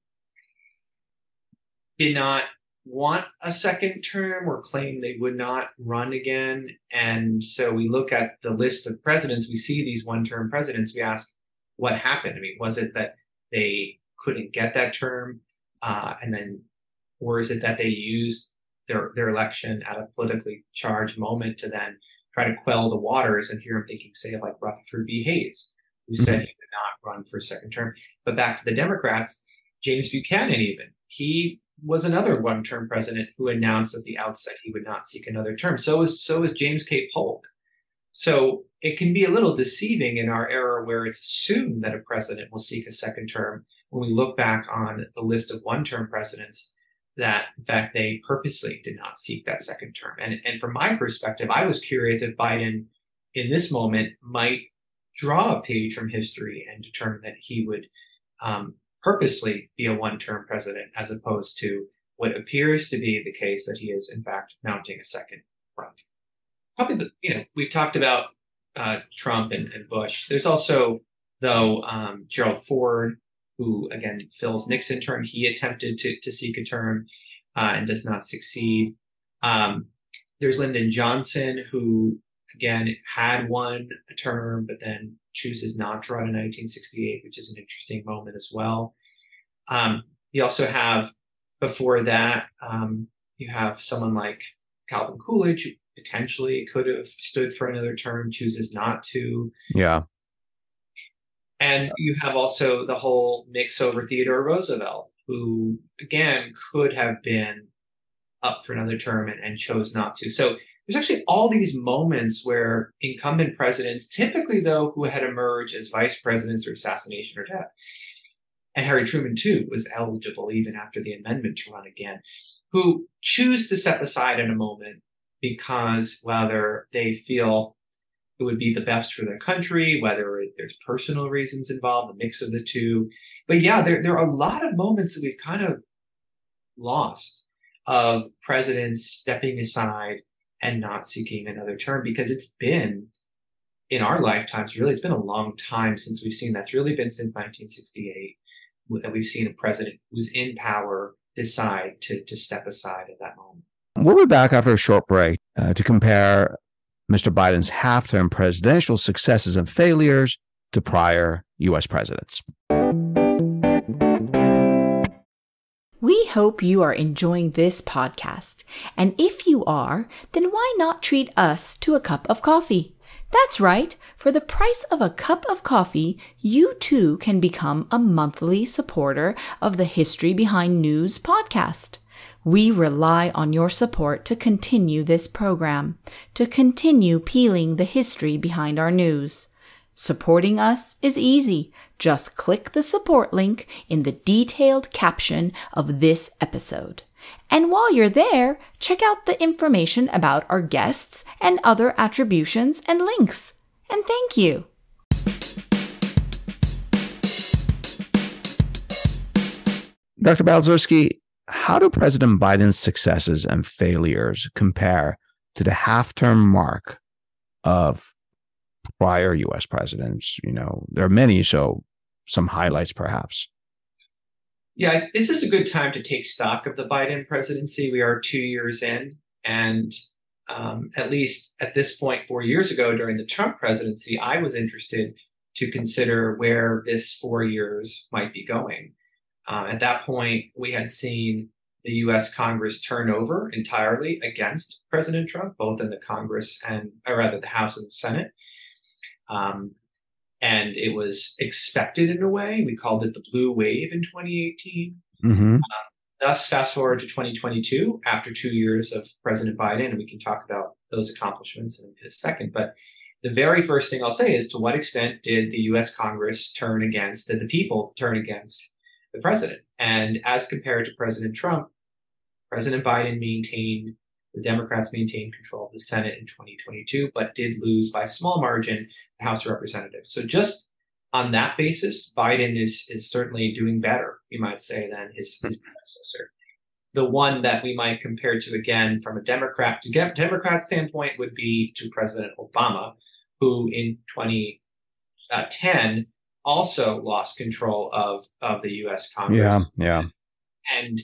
did not want a second term or claim they would not run again. And so we look at the list of presidents, we see these one term presidents, we ask, what happened? I mean, was it that they couldn't get that term? Uh, and then, or is it that they used their, their election at a politically charged moment to then try to quell the waters? And here I'm thinking, say, like Rutherford B. Hayes, who mm-hmm. said he would not run for a second term. But back to the Democrats, James Buchanan, even, he was another one-term president who announced at the outset he would not seek another term. So was so was James K. Polk. So it can be a little deceiving in our era where it's assumed that a president will seek a second term when we look back on the list of one-term presidents that in fact they purposely did not seek that second term. And and from my perspective, I was curious if Biden in this moment might draw a page from history and determine that he would um, purposely be a one-term president as opposed to what appears to be the case that he is in fact mounting a second run. Probably the you know we've talked about uh, Trump and, and, Bush. There's also though um, Gerald Ford, who again fills Nixon term. He attempted to to seek a term uh, and does not succeed. Um, there's Lyndon Johnson, who again had won a term, but then chooses not to run in 1968, which is an interesting moment as well. Um, you also have before that, um, you have someone like Calvin Coolidge, who potentially could have stood for another term, chooses not to. Yeah. And you have also the whole mix over Theodore Roosevelt, who again could have been up for another term and, and chose not to. So there's actually all these moments where incumbent presidents, typically though, who had emerged as vice presidents through assassination or death, and Harry Truman too was eligible even after the amendment to run again, who choose to step aside in a moment because whether they feel it would be the best for their country, whether there's personal reasons involved, a mix of the two. But yeah, there, there are a lot of moments that we've kind of lost of presidents stepping aside and not seeking another term because it's been in our lifetimes really it's been a long time since we've seen that's really been since 1968 that we've seen a president who's in power decide to, to step aside at that moment. We'll be back after a short break uh, to compare mr biden's half-term presidential successes and failures to prior u.s presidents We hope you are enjoying this podcast. And if you are, then why not treat us to a cup of coffee? That's right. For the price of a cup of coffee, you too can become a monthly supporter of the History Behind News podcast. We rely on your support to continue this program, to continue peeling the history behind our news. Supporting us is easy. Just click the support link in the detailed caption of this episode. And while you're there, check out the information about our guests and other attributions and links. And thank you. Dr. Balcerski, how do President Biden's successes and failures compare to the half term mark of prior US presidents? You know, there are many, so some highlights perhaps. Yeah, this is a good time to take stock of the Biden presidency. We are two years in, and um, at least at this point, four years ago during the Trump presidency, I was interested to consider where this four years might be going. Uh, at that point, we had seen the US Congress turn over entirely against President Trump, both in the Congress and, or rather, the House and the Senate. Um, and it was expected in a way. We called it the blue wave in 2018. Mm-hmm. Um, thus, fast forward to 2022, after two years of President Biden, and we can talk about those accomplishments in, in a second. But the very first thing I'll say is to what extent did the US Congress turn against, did the people turn against the president? And as compared to President Trump, President Biden maintained The Democrats maintained control of the Senate in 2022, but did lose by a small margin the House of Representatives. So just on that basis, Biden is is certainly doing better, you might say, than his, his predecessor. The one that we might compare to again from a Democrat to get Democrat standpoint would be to President Obama, who in 2010 uh, also lost control of of the U.S. Congress. Yeah, yeah, and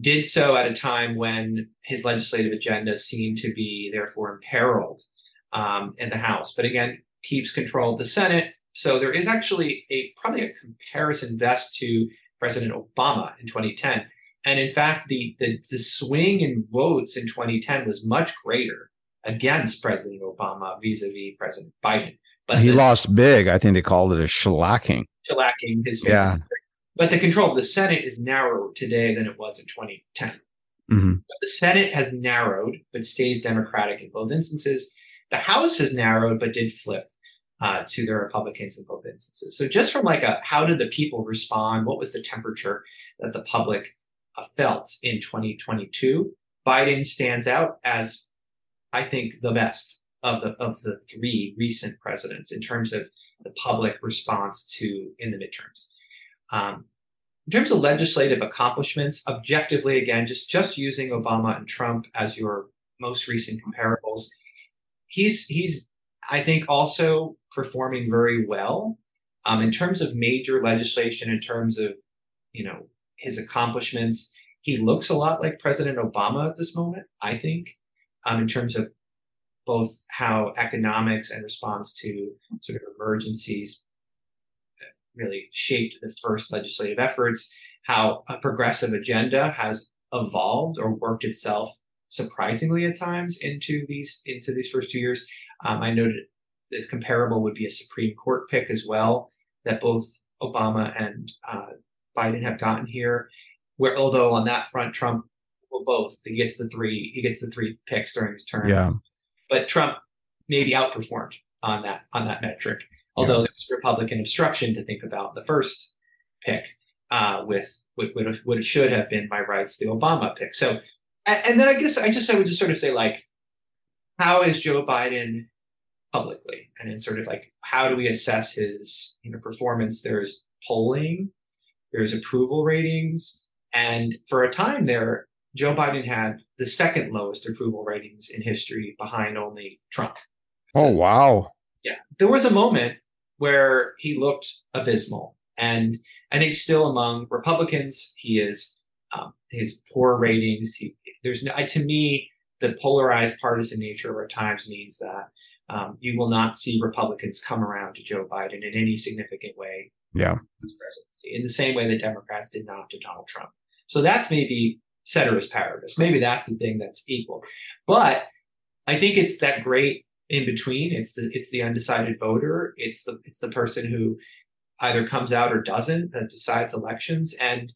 did so at a time when his legislative agenda seemed to be therefore imperiled um, in the House. But again, keeps control of the Senate. So there is actually a probably a comparison best to President Obama in 2010. And in fact, the, the, the swing in votes in 2010 was much greater against President Obama vis-a-vis President Biden. But he the, lost big. I think they called it a shellacking. Shellacking his yeah. But the control of the Senate is narrower today than it was in 2010. Mm-hmm. The Senate has narrowed, but stays Democratic in both instances. The House has narrowed, but did flip uh, to the Republicans in both instances. So just from like a how did the people respond? What was the temperature that the public uh, felt in 2022? Biden stands out as, I think, the best of the of the three recent presidents in terms of the public response to in the midterms. Um, in terms of legislative accomplishments, objectively, again, just just using Obama and Trump as your most recent comparables, he's he's I think also performing very well um, in terms of major legislation. In terms of you know his accomplishments, he looks a lot like President Obama at this moment. I think um, in terms of both how economics and response to sort of emergencies really shaped the first legislative efforts, how a progressive agenda has evolved or worked itself surprisingly at times into these into these first two years. Um, I noted the comparable would be a Supreme Court pick as well that both Obama and uh, Biden have gotten here. Where although on that front, Trump well both he gets the three he gets the three picks during his term. Yeah, but Trump maybe outperformed on that on that metric. Although yeah. there was Republican obstruction to think about the first pick uh, with what, what it should have been my rights the Obama pick. So, and then I guess I just I would just sort of say like, how is Joe Biden publicly, and then sort of like how do we assess his you know performance? There's polling, there's approval ratings, and for a time there, Joe Biden had the second lowest approval ratings in history, behind only Trump. So, oh wow! Yeah, there was a moment where he looked abysmal. And I think still among Republicans, he is um, his poor ratings. He, there's no, to me, the polarized partisan nature of our times means that um, you will not see Republicans come around to Joe Biden in any significant way. Yeah. his Presidency in the same way that Democrats did not to Donald Trump. So that's maybe ceteris paribus. Maybe that's the thing that's equal. But I think it's that great in between. It's the it's the undecided voter. It's the it's the person who either comes out or doesn't that decides elections, and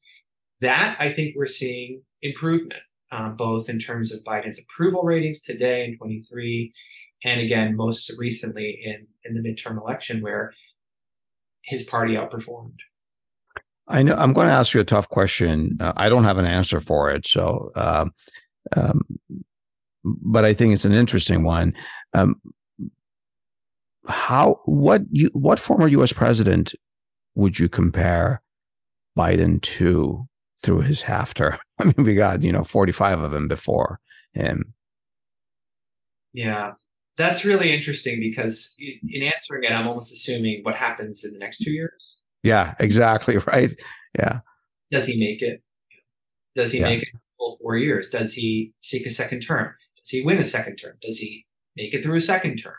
that I think we're seeing improvement, um, both in terms of Biden's approval ratings today in 23, and again most recently in in the midterm election where his party outperformed. I know I'm going to ask you a tough question. Uh, I don't have an answer for it, so. Um, um, but I think it's an interesting one. Um, how what you what former U.S. president would you compare Biden to through his half term? I mean, we got you know forty five of them before him. Yeah, that's really interesting because in answering it, I'm almost assuming what happens in the next two years. Yeah, exactly right. Yeah. Does he make it? Does he yeah. make it full four years? Does he seek a second term? Does he win a second term? Does he make it through a second term?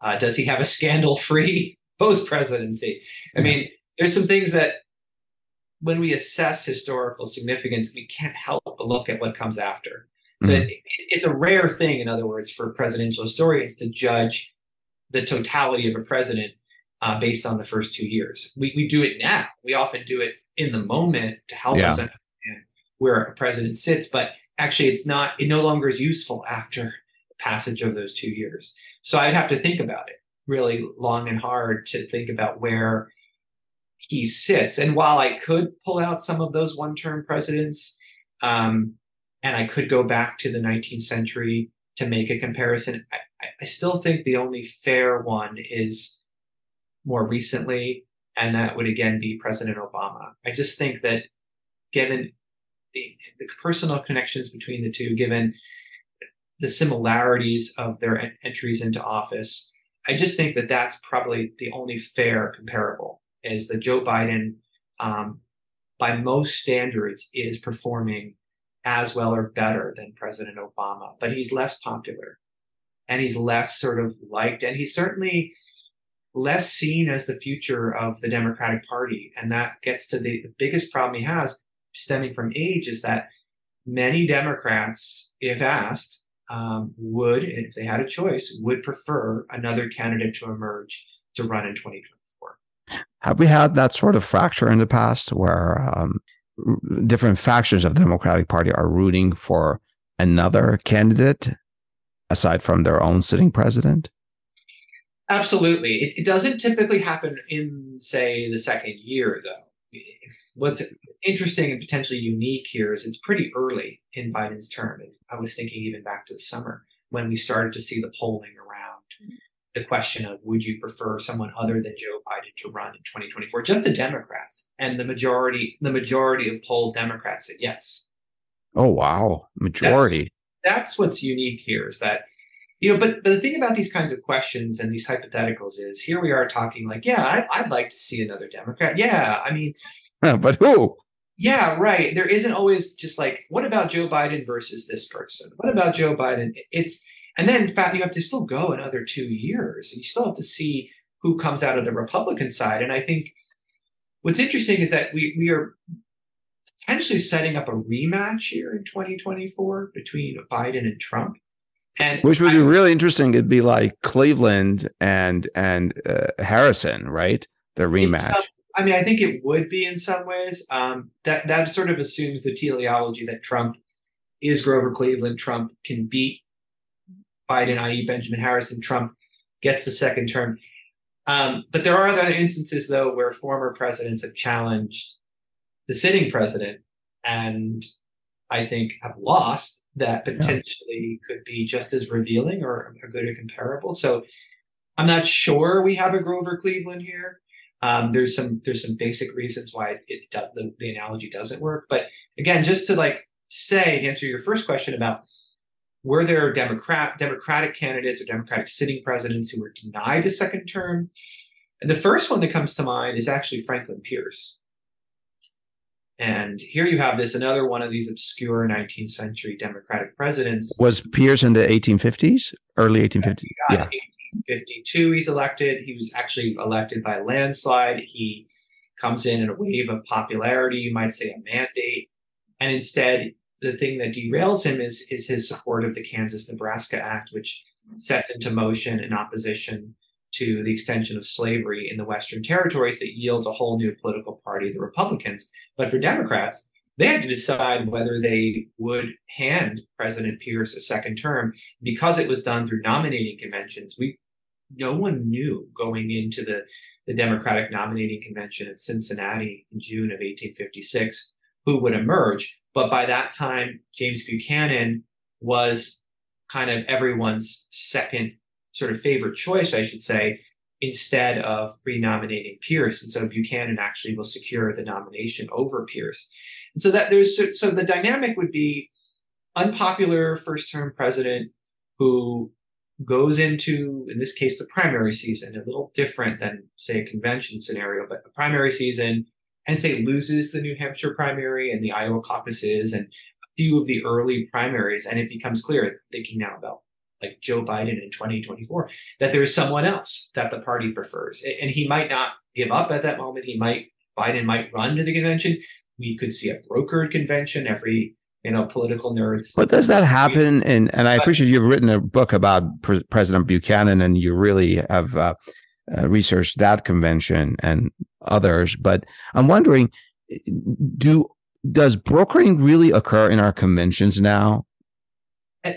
Uh, does he have a scandal free post presidency? I mean, there's some things that when we assess historical significance, we can't help but look at what comes after. So mm-hmm. it, it's a rare thing, in other words, for presidential historians to judge the totality of a president uh, based on the first two years. We, we do it now. We often do it in the moment to help yeah. us understand where a president sits, but actually it's not, it no longer is useful after passage of those two years. So I'd have to think about it really long and hard to think about where he sits. And while I could pull out some of those one term presidents, um, and I could go back to the 19th century to make a comparison. I, I still think the only fair one is more recently, and that would again be President Obama. I just think that given the, the personal connections between the two, given the similarities of their en- entries into office, I just think that that's probably the only fair comparable is that Joe Biden, um, by most standards, is performing as well or better than President Obama, but he's less popular and he's less sort of liked, and he's certainly less seen as the future of the Democratic Party. And that gets to the, the biggest problem he has stemming from age is that many Democrats, if asked, um, would, if they had a choice, would prefer another candidate to emerge to run in 2024. Have we had that sort of fracture in the past where um, different factions of the Democratic Party are rooting for another candidate aside from their own sitting president? Absolutely. It, it doesn't typically happen in, say, the second year, though. What's interesting and potentially unique here is it's pretty early in Biden's term. I was thinking even back to the summer when we started to see the polling around mm-hmm. the question of would you prefer someone other than Joe Biden to run in 2024? Jump to Democrats, and the majority the majority of polled Democrats said yes. Oh wow, majority. That's, that's what's unique here is that you know, but, but the thing about these kinds of questions and these hypotheticals is here we are talking like, yeah, I, I'd like to see another Democrat. Yeah, I mean, but who? Yeah, right. There isn't always just like, what about Joe Biden versus this person? What about Joe Biden? It's and then in fact you have to still go another two years, and you still have to see who comes out of the Republican side. And I think what's interesting is that we we are potentially setting up a rematch here in 2024 between Biden and Trump. And which would I, be really interesting. It'd be like Cleveland and and uh, Harrison, right? The rematch. I mean, I think it would be in some ways. Um, that that sort of assumes the teleology that Trump is Grover Cleveland. Trump can beat Biden, i.e., Benjamin Harrison. Trump gets the second term. Um, but there are other instances, though, where former presidents have challenged the sitting president, and I think have lost that potentially yeah. could be just as revealing or a good or comparable. So I'm not sure we have a Grover Cleveland here. Um, there's some there's some basic reasons why it does, the, the analogy doesn't work. But again, just to like say to answer your first question about were there Democrat Democratic candidates or Democratic sitting presidents who were denied a second term? And the first one that comes to mind is actually Franklin Pierce. And here you have this another one of these obscure 19th century Democratic presidents. Was Pierce in the 1850s, early 1850s? Yeah. 52 he's elected. He was actually elected by landslide. He comes in in a wave of popularity you might say a mandate. And instead the thing that derails him is is his support of the kansas nebraska act which sets into motion an opposition to the extension of slavery in the western territories that yields a whole new political party the republicans. But for democrats they had to decide whether they would hand President Pierce a second term because it was done through nominating conventions. We no one knew going into the, the Democratic nominating convention at Cincinnati in June of 1856 who would emerge. But by that time, James Buchanan was kind of everyone's second sort of favorite choice, I should say, instead of re-nominating Pierce. And so Buchanan actually will secure the nomination over Pierce. And so that there's so, so the dynamic would be unpopular first term president who goes into, in this case, the primary season, a little different than, say, a convention scenario, but the primary season, and say loses the New Hampshire primary and the Iowa caucuses and a few of the early primaries, and it becomes clear, thinking now about like Joe Biden in 2024, that there's someone else that the party prefers. And he might not give up at that moment. He might, Biden might run to the convention. We could see a brokered convention every you know, political nerds. But does that happen? And and I appreciate you've written a book about Pre- President Buchanan, and you really have uh, uh, researched that convention and others. But I'm wondering, do does brokering really occur in our conventions now?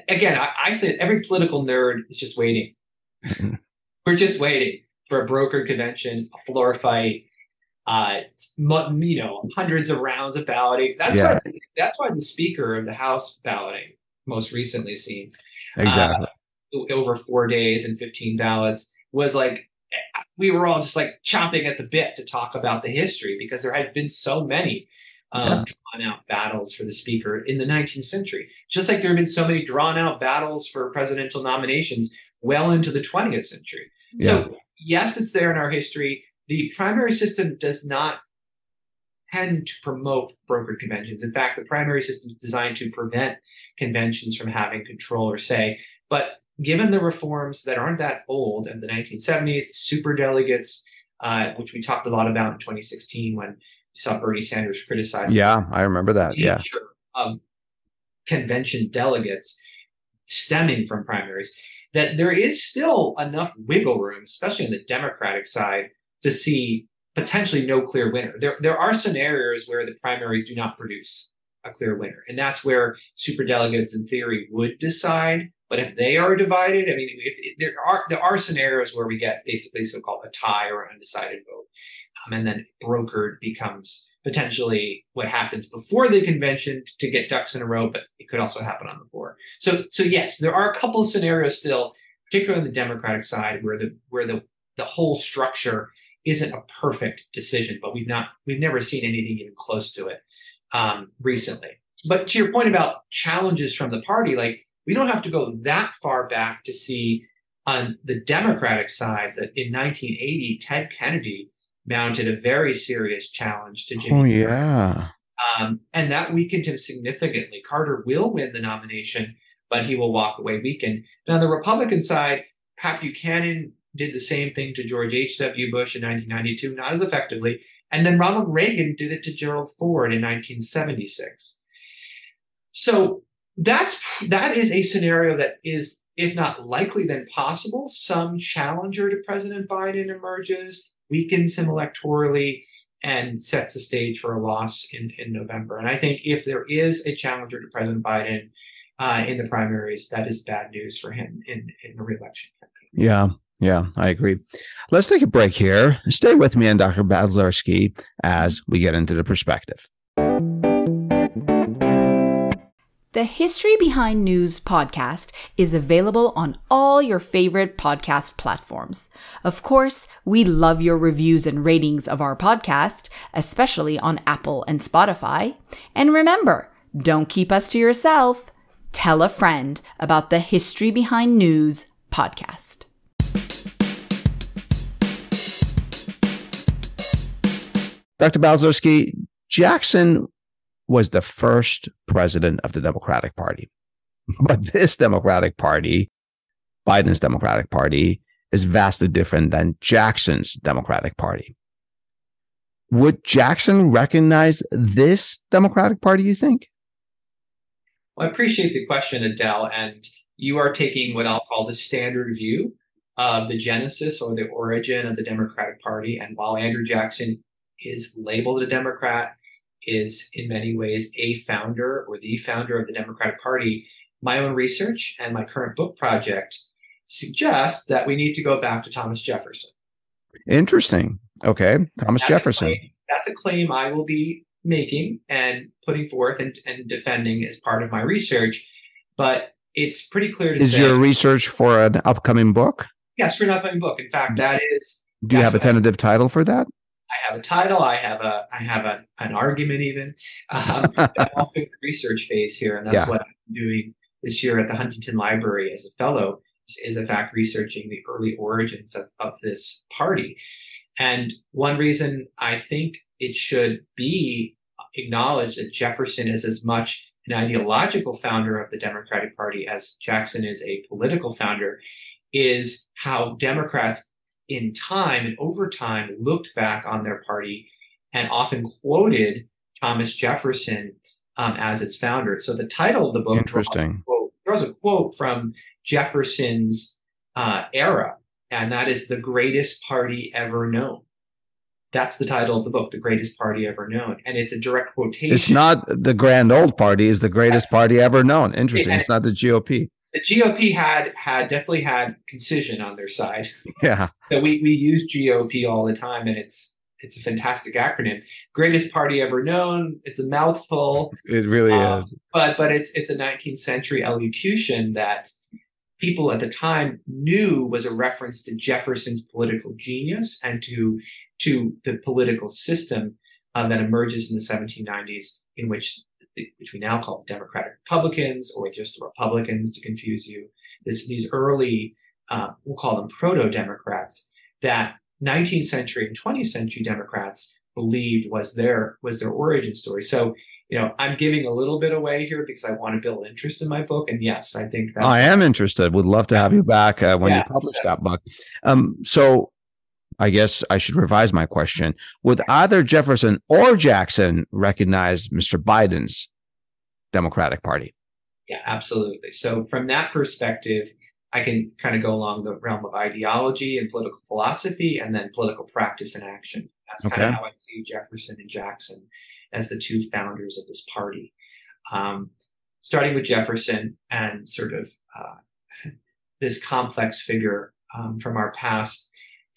Again, I, I said every political nerd is just waiting. We're just waiting for a brokered convention, a floor fight, uh, you know, hundreds of rounds of balloting. That's yeah. why that's why the Speaker of the House balloting most recently seen exactly uh, over four days and 15 ballots was like we were all just like chomping at the bit to talk about the history because there had been so many um, yeah. drawn out battles for the speaker in the 19th century. Just like there have been so many drawn out battles for presidential nominations well into the 20th century. Yeah. So, yes, it's there in our history. The primary system does not tend to promote brokered conventions. In fact, the primary system is designed to prevent conventions from having control or say. But given the reforms that aren't that old in the 1970s, super delegates, uh, which we talked a lot about in 2016 when saw Bernie Sanders criticize. Yeah, I remember that. Yeah. Of convention delegates stemming from primaries, that there is still enough wiggle room, especially on the Democratic side, to see potentially no clear winner. There, there are scenarios where the primaries do not produce a clear winner, and that's where super delegates, in theory, would decide. But if they are divided, I mean, if, if there are there are scenarios where we get basically so-called a tie or undecided vote um, and then brokered becomes potentially what happens before the convention to get ducks in a row, but it could also happen on the floor. So, so yes, there are a couple of scenarios still, particularly on the Democratic side, where the where the the whole structure isn't a perfect decision, but we've not we've never seen anything even close to it um, recently. But to your point about challenges from the party, like we don't have to go that far back to see on the Democratic side that in 1980 Ted Kennedy mounted a very serious challenge to Jimmy. Oh yeah. Um, and that weakened him significantly. Carter will win the nomination, but he will walk away weakened. Now, on the Republican side, Pat Buchanan did the same thing to George H.W. Bush in 1992, not as effectively. And then Ronald Reagan did it to Gerald Ford in 1976. So that's that is a scenario that is, if not likely, then possible. Some challenger to President Biden emerges weakens him electorally and sets the stage for a loss in, in November. And I think if there is a challenger to President Biden uh, in the primaries, that is bad news for him in, in the reelection campaign. Yeah. Yeah, I agree. Let's take a break here. Stay with me and Dr. Balcerski as we get into the perspective. The History Behind News podcast is available on all your favorite podcast platforms. Of course, we love your reviews and ratings of our podcast, especially on Apple and Spotify. And remember, don't keep us to yourself. Tell a friend about the History Behind News podcast. Dr. Balcerski, Jackson was the first president of the Democratic Party. Mm-hmm. But this Democratic Party, Biden's Democratic Party, is vastly different than Jackson's Democratic Party. Would Jackson recognize this Democratic Party, you think? Well, I appreciate the question, Adele. And you are taking what I'll call the standard view of the genesis or the origin of the Democratic Party. And while Andrew Jackson is labeled a Democrat, is in many ways a founder or the founder of the Democratic Party, my own research and my current book project suggests that we need to go back to Thomas Jefferson. Interesting. Okay. Thomas that's Jefferson. A that's a claim I will be making and putting forth and, and defending as part of my research. But it's pretty clear to is say. Is your research for an upcoming book? Yes, for an upcoming book. In fact, mm. that is. Do you have a tentative I, title for that? I have a title. I have a I have a, an argument even. Um, I'm also in the research phase here, and that's yeah. what I'm doing this year at the Huntington Library as a fellow. Is, is in fact researching the early origins of, of this party, and one reason I think it should be acknowledged that Jefferson is as much an ideological founder of the Democratic Party as Jackson is a political founder is how Democrats in time and over time looked back on their party and often quoted Thomas Jefferson um, as its founder. So the title of the book Interesting. draws a quote, from Jefferson's uh, era, and that is the greatest party ever known. That's the title of the book, The Greatest Party Ever Known. And it's a direct quotation. It's not the grand old party, is the greatest party ever known. Interesting. It's not the GOP the GOP had had definitely had concision on their side. Yeah. So we we use GOP all the time, and it's it's a fantastic acronym. Greatest party ever known. It's a mouthful. It really um, is. But but it's it's a 19th century elocution that people at the time knew was a reference to Jefferson's political genius and to to the political system uh, that emerges in the 1790s, in which which we now call the Democratic Republicans or just the Republicans to confuse you. This these early uh, we'll call them proto Democrats that 19th century and 20th century Democrats believed was their was their origin story. So you know, I'm giving a little bit away here because I want to build interest in my book. And yes, I think that I am interested. Would love to have you back uh, when yeah, you publish so. that book. Um, so I guess I should revise my question. Would either Jefferson or Jackson recognize Mr. Biden's Democratic Party? Yeah, absolutely. So from that perspective, I can kind of go along the realm of ideology and political philosophy and then political practice and action. That's okay. kind of how I see Jefferson and Jackson as the two founders of this party. Um, starting with Jefferson and sort of uh, this complex figure um, from our past.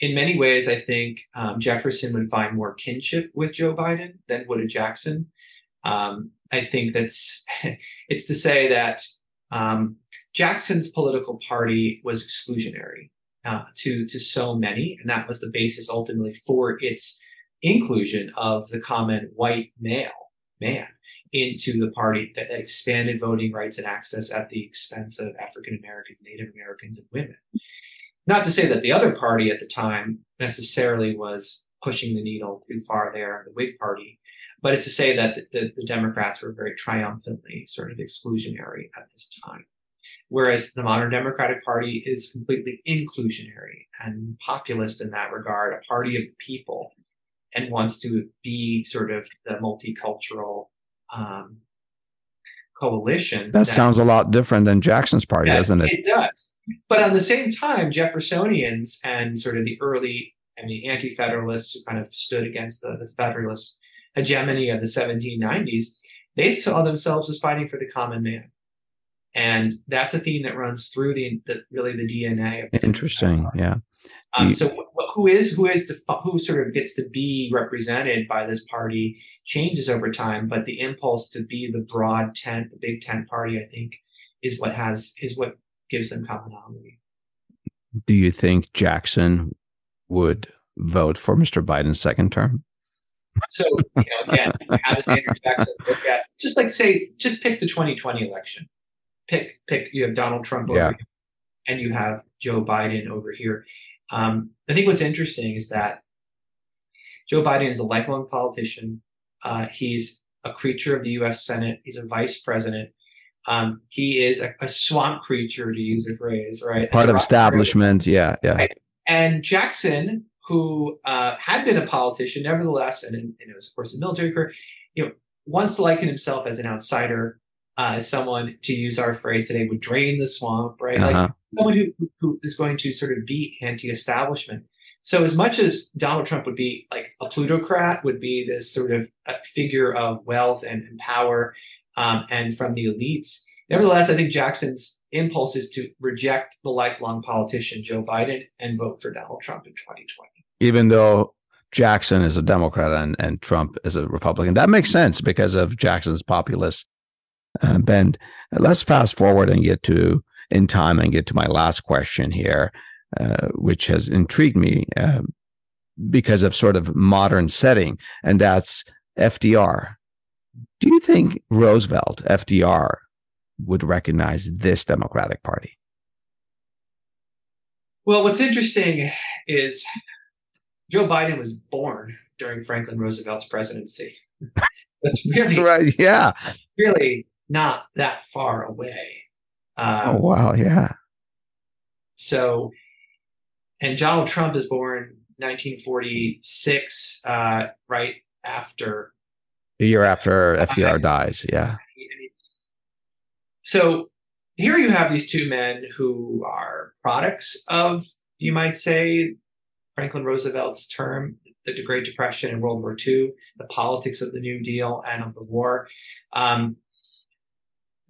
In many ways, I think um, Jefferson would find more kinship with Joe Biden than would a Jackson. Um, I think that's it's to say that um, Jackson's political party was exclusionary uh, to to so many, and that was the basis ultimately for its inclusion of the common white male man into the party that, that expanded voting rights and access at the expense of African Americans, Native Americans, and women. Not to say that the other party at the time necessarily was pushing the needle too far there, the Whig Party, but it's to say that the, the, the Democrats were very triumphantly sort of exclusionary at this time. Whereas the modern Democratic Party is completely inclusionary and populist in that regard, a party of the people and wants to be sort of the multicultural um, coalition. That, that, sounds a lot different than Jackson's party, yeah, doesn't it? It does. But at the same time, Jeffersonians and sort of the early, I mean, anti federalists who kind of stood against the, the Federalist hegemony of the 1790s, they saw themselves as fighting for the common man. And that's a theme that runs through the, the really the DNA of Interesting. Yeah. Um, so who is who is to, who sort of gets to be represented by this party changes over time, but the impulse to be the broad tent, the big tent party, I think, is what has is what gives them commonality. Do you think Jackson would vote for Mr. Biden's second term? So you know, again, how does Andrew Jackson look at just like say just pick the 2020 election? Pick pick you have Donald Trump over yeah. here, and you have Joe Biden over here um, I think what's interesting is that Joe Biden is a lifelong politician. Uh, he's a creature of the U.S. Senate. He's a vice president. Um, he is a, a, swamp creature, to use a phrase, right? Part of establishment, yeah, yeah. Right? And Jackson, who uh, had been a politician, nevertheless, and, and it was of course a military career, you know, once likened himself as an outsider, uh, someone, to use our phrase today, would drain the swamp, right? Uh-huh. Like someone who, who is going to sort of be anti-establishment. So as much as Donald Trump would be like a plutocrat, would be this sort of figure of wealth and, and power, um, and from the elites. Nevertheless, I think Jackson's impulse is to reject the lifelong politician Joe Biden and vote for Donald Trump in 2020. Even though Jackson is a Democrat and, and Trump is a Republican, that makes sense because of Jackson's populist uh, bend. Let's fast forward and get to in time and get to my last question here, uh, which has intrigued me uh, because of sort of modern setting, and that's FDR. Do you think Roosevelt, FDR, would recognize this Democratic Party? Well, what's interesting is Joe Biden was born during Franklin Roosevelt's presidency. That's really That's right. Yeah. Really not that far away. Um, oh wow! Yeah. So, and Donald Trump is born 1946, uh, right after the year after FDR dies. Yeah. So here you have these two men who are products of, you might say, Franklin Roosevelt's term, the Great Depression and World War II, the politics of the New Deal and of the war. Um,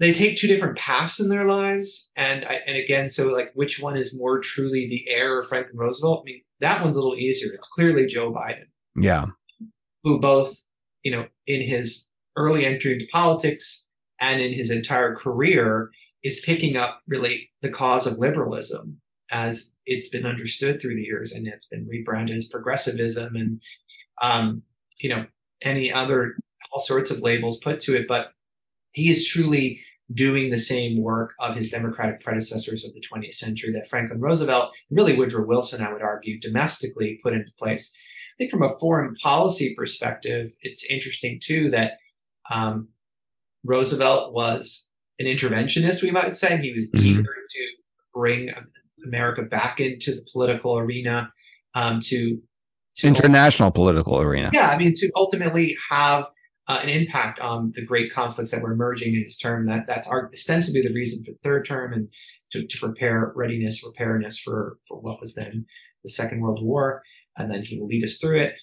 they take two different paths in their lives. And I, and again so like which one is more truly the heir of franklin roosevelt? I mean that one's a little easier. It's clearly joe biden. Yeah. Who both, you know, in his early entry into politics and in his entire career is picking up really the cause of liberalism as it's been understood through the years and it's been rebranded as progressivism and um, you know any other all sorts of labels put to it. But he is truly doing the same work of his democratic predecessors of the 20th century that franklin roosevelt and really woodrow wilson i would argue domestically put into place i think from a foreign policy perspective it's interesting too that um, roosevelt was an interventionist we might say he was mm-hmm. eager to bring America back into the political arena, um, to, to international political arena. Yeah, I mean to ultimately have uh, an impact on the great conflicts that were emerging in his term. That that's our, ostensibly the reason for the third term, and to, to prepare readiness, preparedness for for what was then the Second World War, and then he will lead us through it.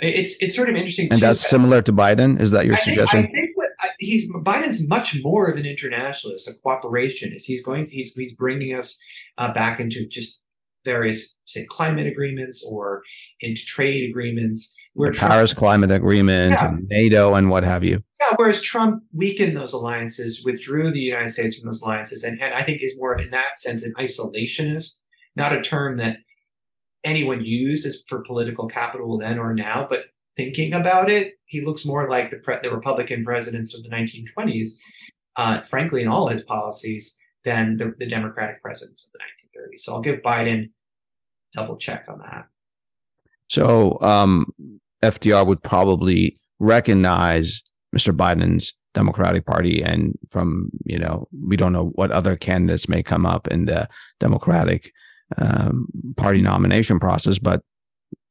It's it's sort of interesting. And too, that's similar to Biden. Is that your I suggestion? Think, I think what, he's Biden's much more of an internationalist, a cooperationist. He's going. He's he's bringing us uh, back into just various, say, climate agreements or into trade agreements. Where the Trump, Paris Climate Agreement, yeah. and NATO, and what have you. Yeah, whereas Trump weakened those alliances, withdrew the United States from those alliances, and, and I think is more in that sense an isolationist, not a term that anyone used as for political capital then or now, but thinking about it, he looks more like the, pre- the Republican presidents of the 1920s, uh, frankly, in all his policies, than the, the Democratic presidents of the 1930s. So I'll give Biden double check on that. So um, FDR would probably recognize Mr. Biden's Democratic Party, and from you know we don't know what other candidates may come up in the Democratic um, Party nomination process, but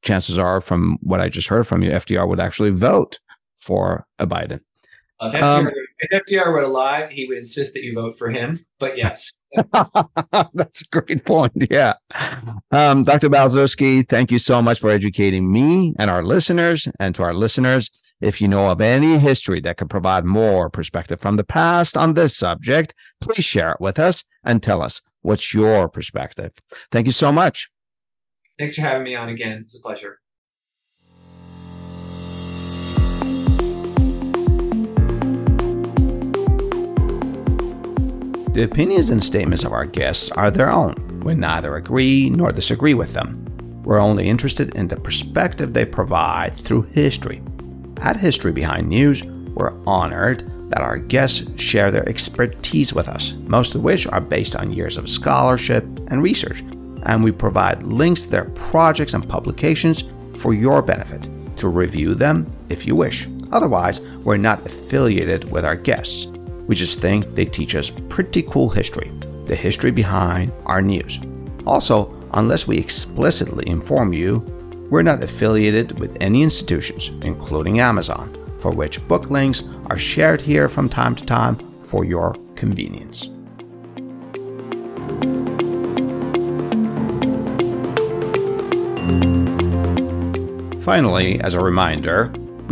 chances are, from what I just heard from you, FDR would actually vote for a Biden. If FDR, um, if FDR were alive, he would insist that you vote for him. But yes, that's a great point. Yeah, um, Dr. Balcerski, thank you so much for educating me and our listeners. And to our listeners, if you know of any history that could provide more perspective from the past on this subject, please share it with us and tell us what's your perspective. Thank you so much. Thanks for having me on again. It's a pleasure. The opinions and statements of our guests are their own. We neither agree nor disagree with them. We're only interested in the perspective they provide through history. At History Behind News, we're honored that our guests share their expertise with us, most of which are based on years of scholarship and research, and we provide links to their projects and publications for your benefit to review them if you wish. Otherwise, we're not affiliated with our guests. We just think they teach us pretty cool history, the history behind our news. Also, unless we explicitly inform you, we're not affiliated with any institutions, including Amazon, for which book links are shared here from time to time for your convenience. Finally, as a reminder,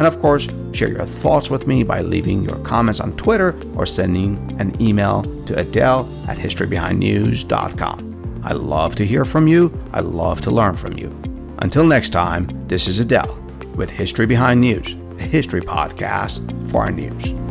And of course, share your thoughts with me by leaving your comments on Twitter or sending an email to Adele at historybehindnews.com. I love to hear from you. I love to learn from you. Until next time, this is Adele with History Behind News, a history podcast for our news.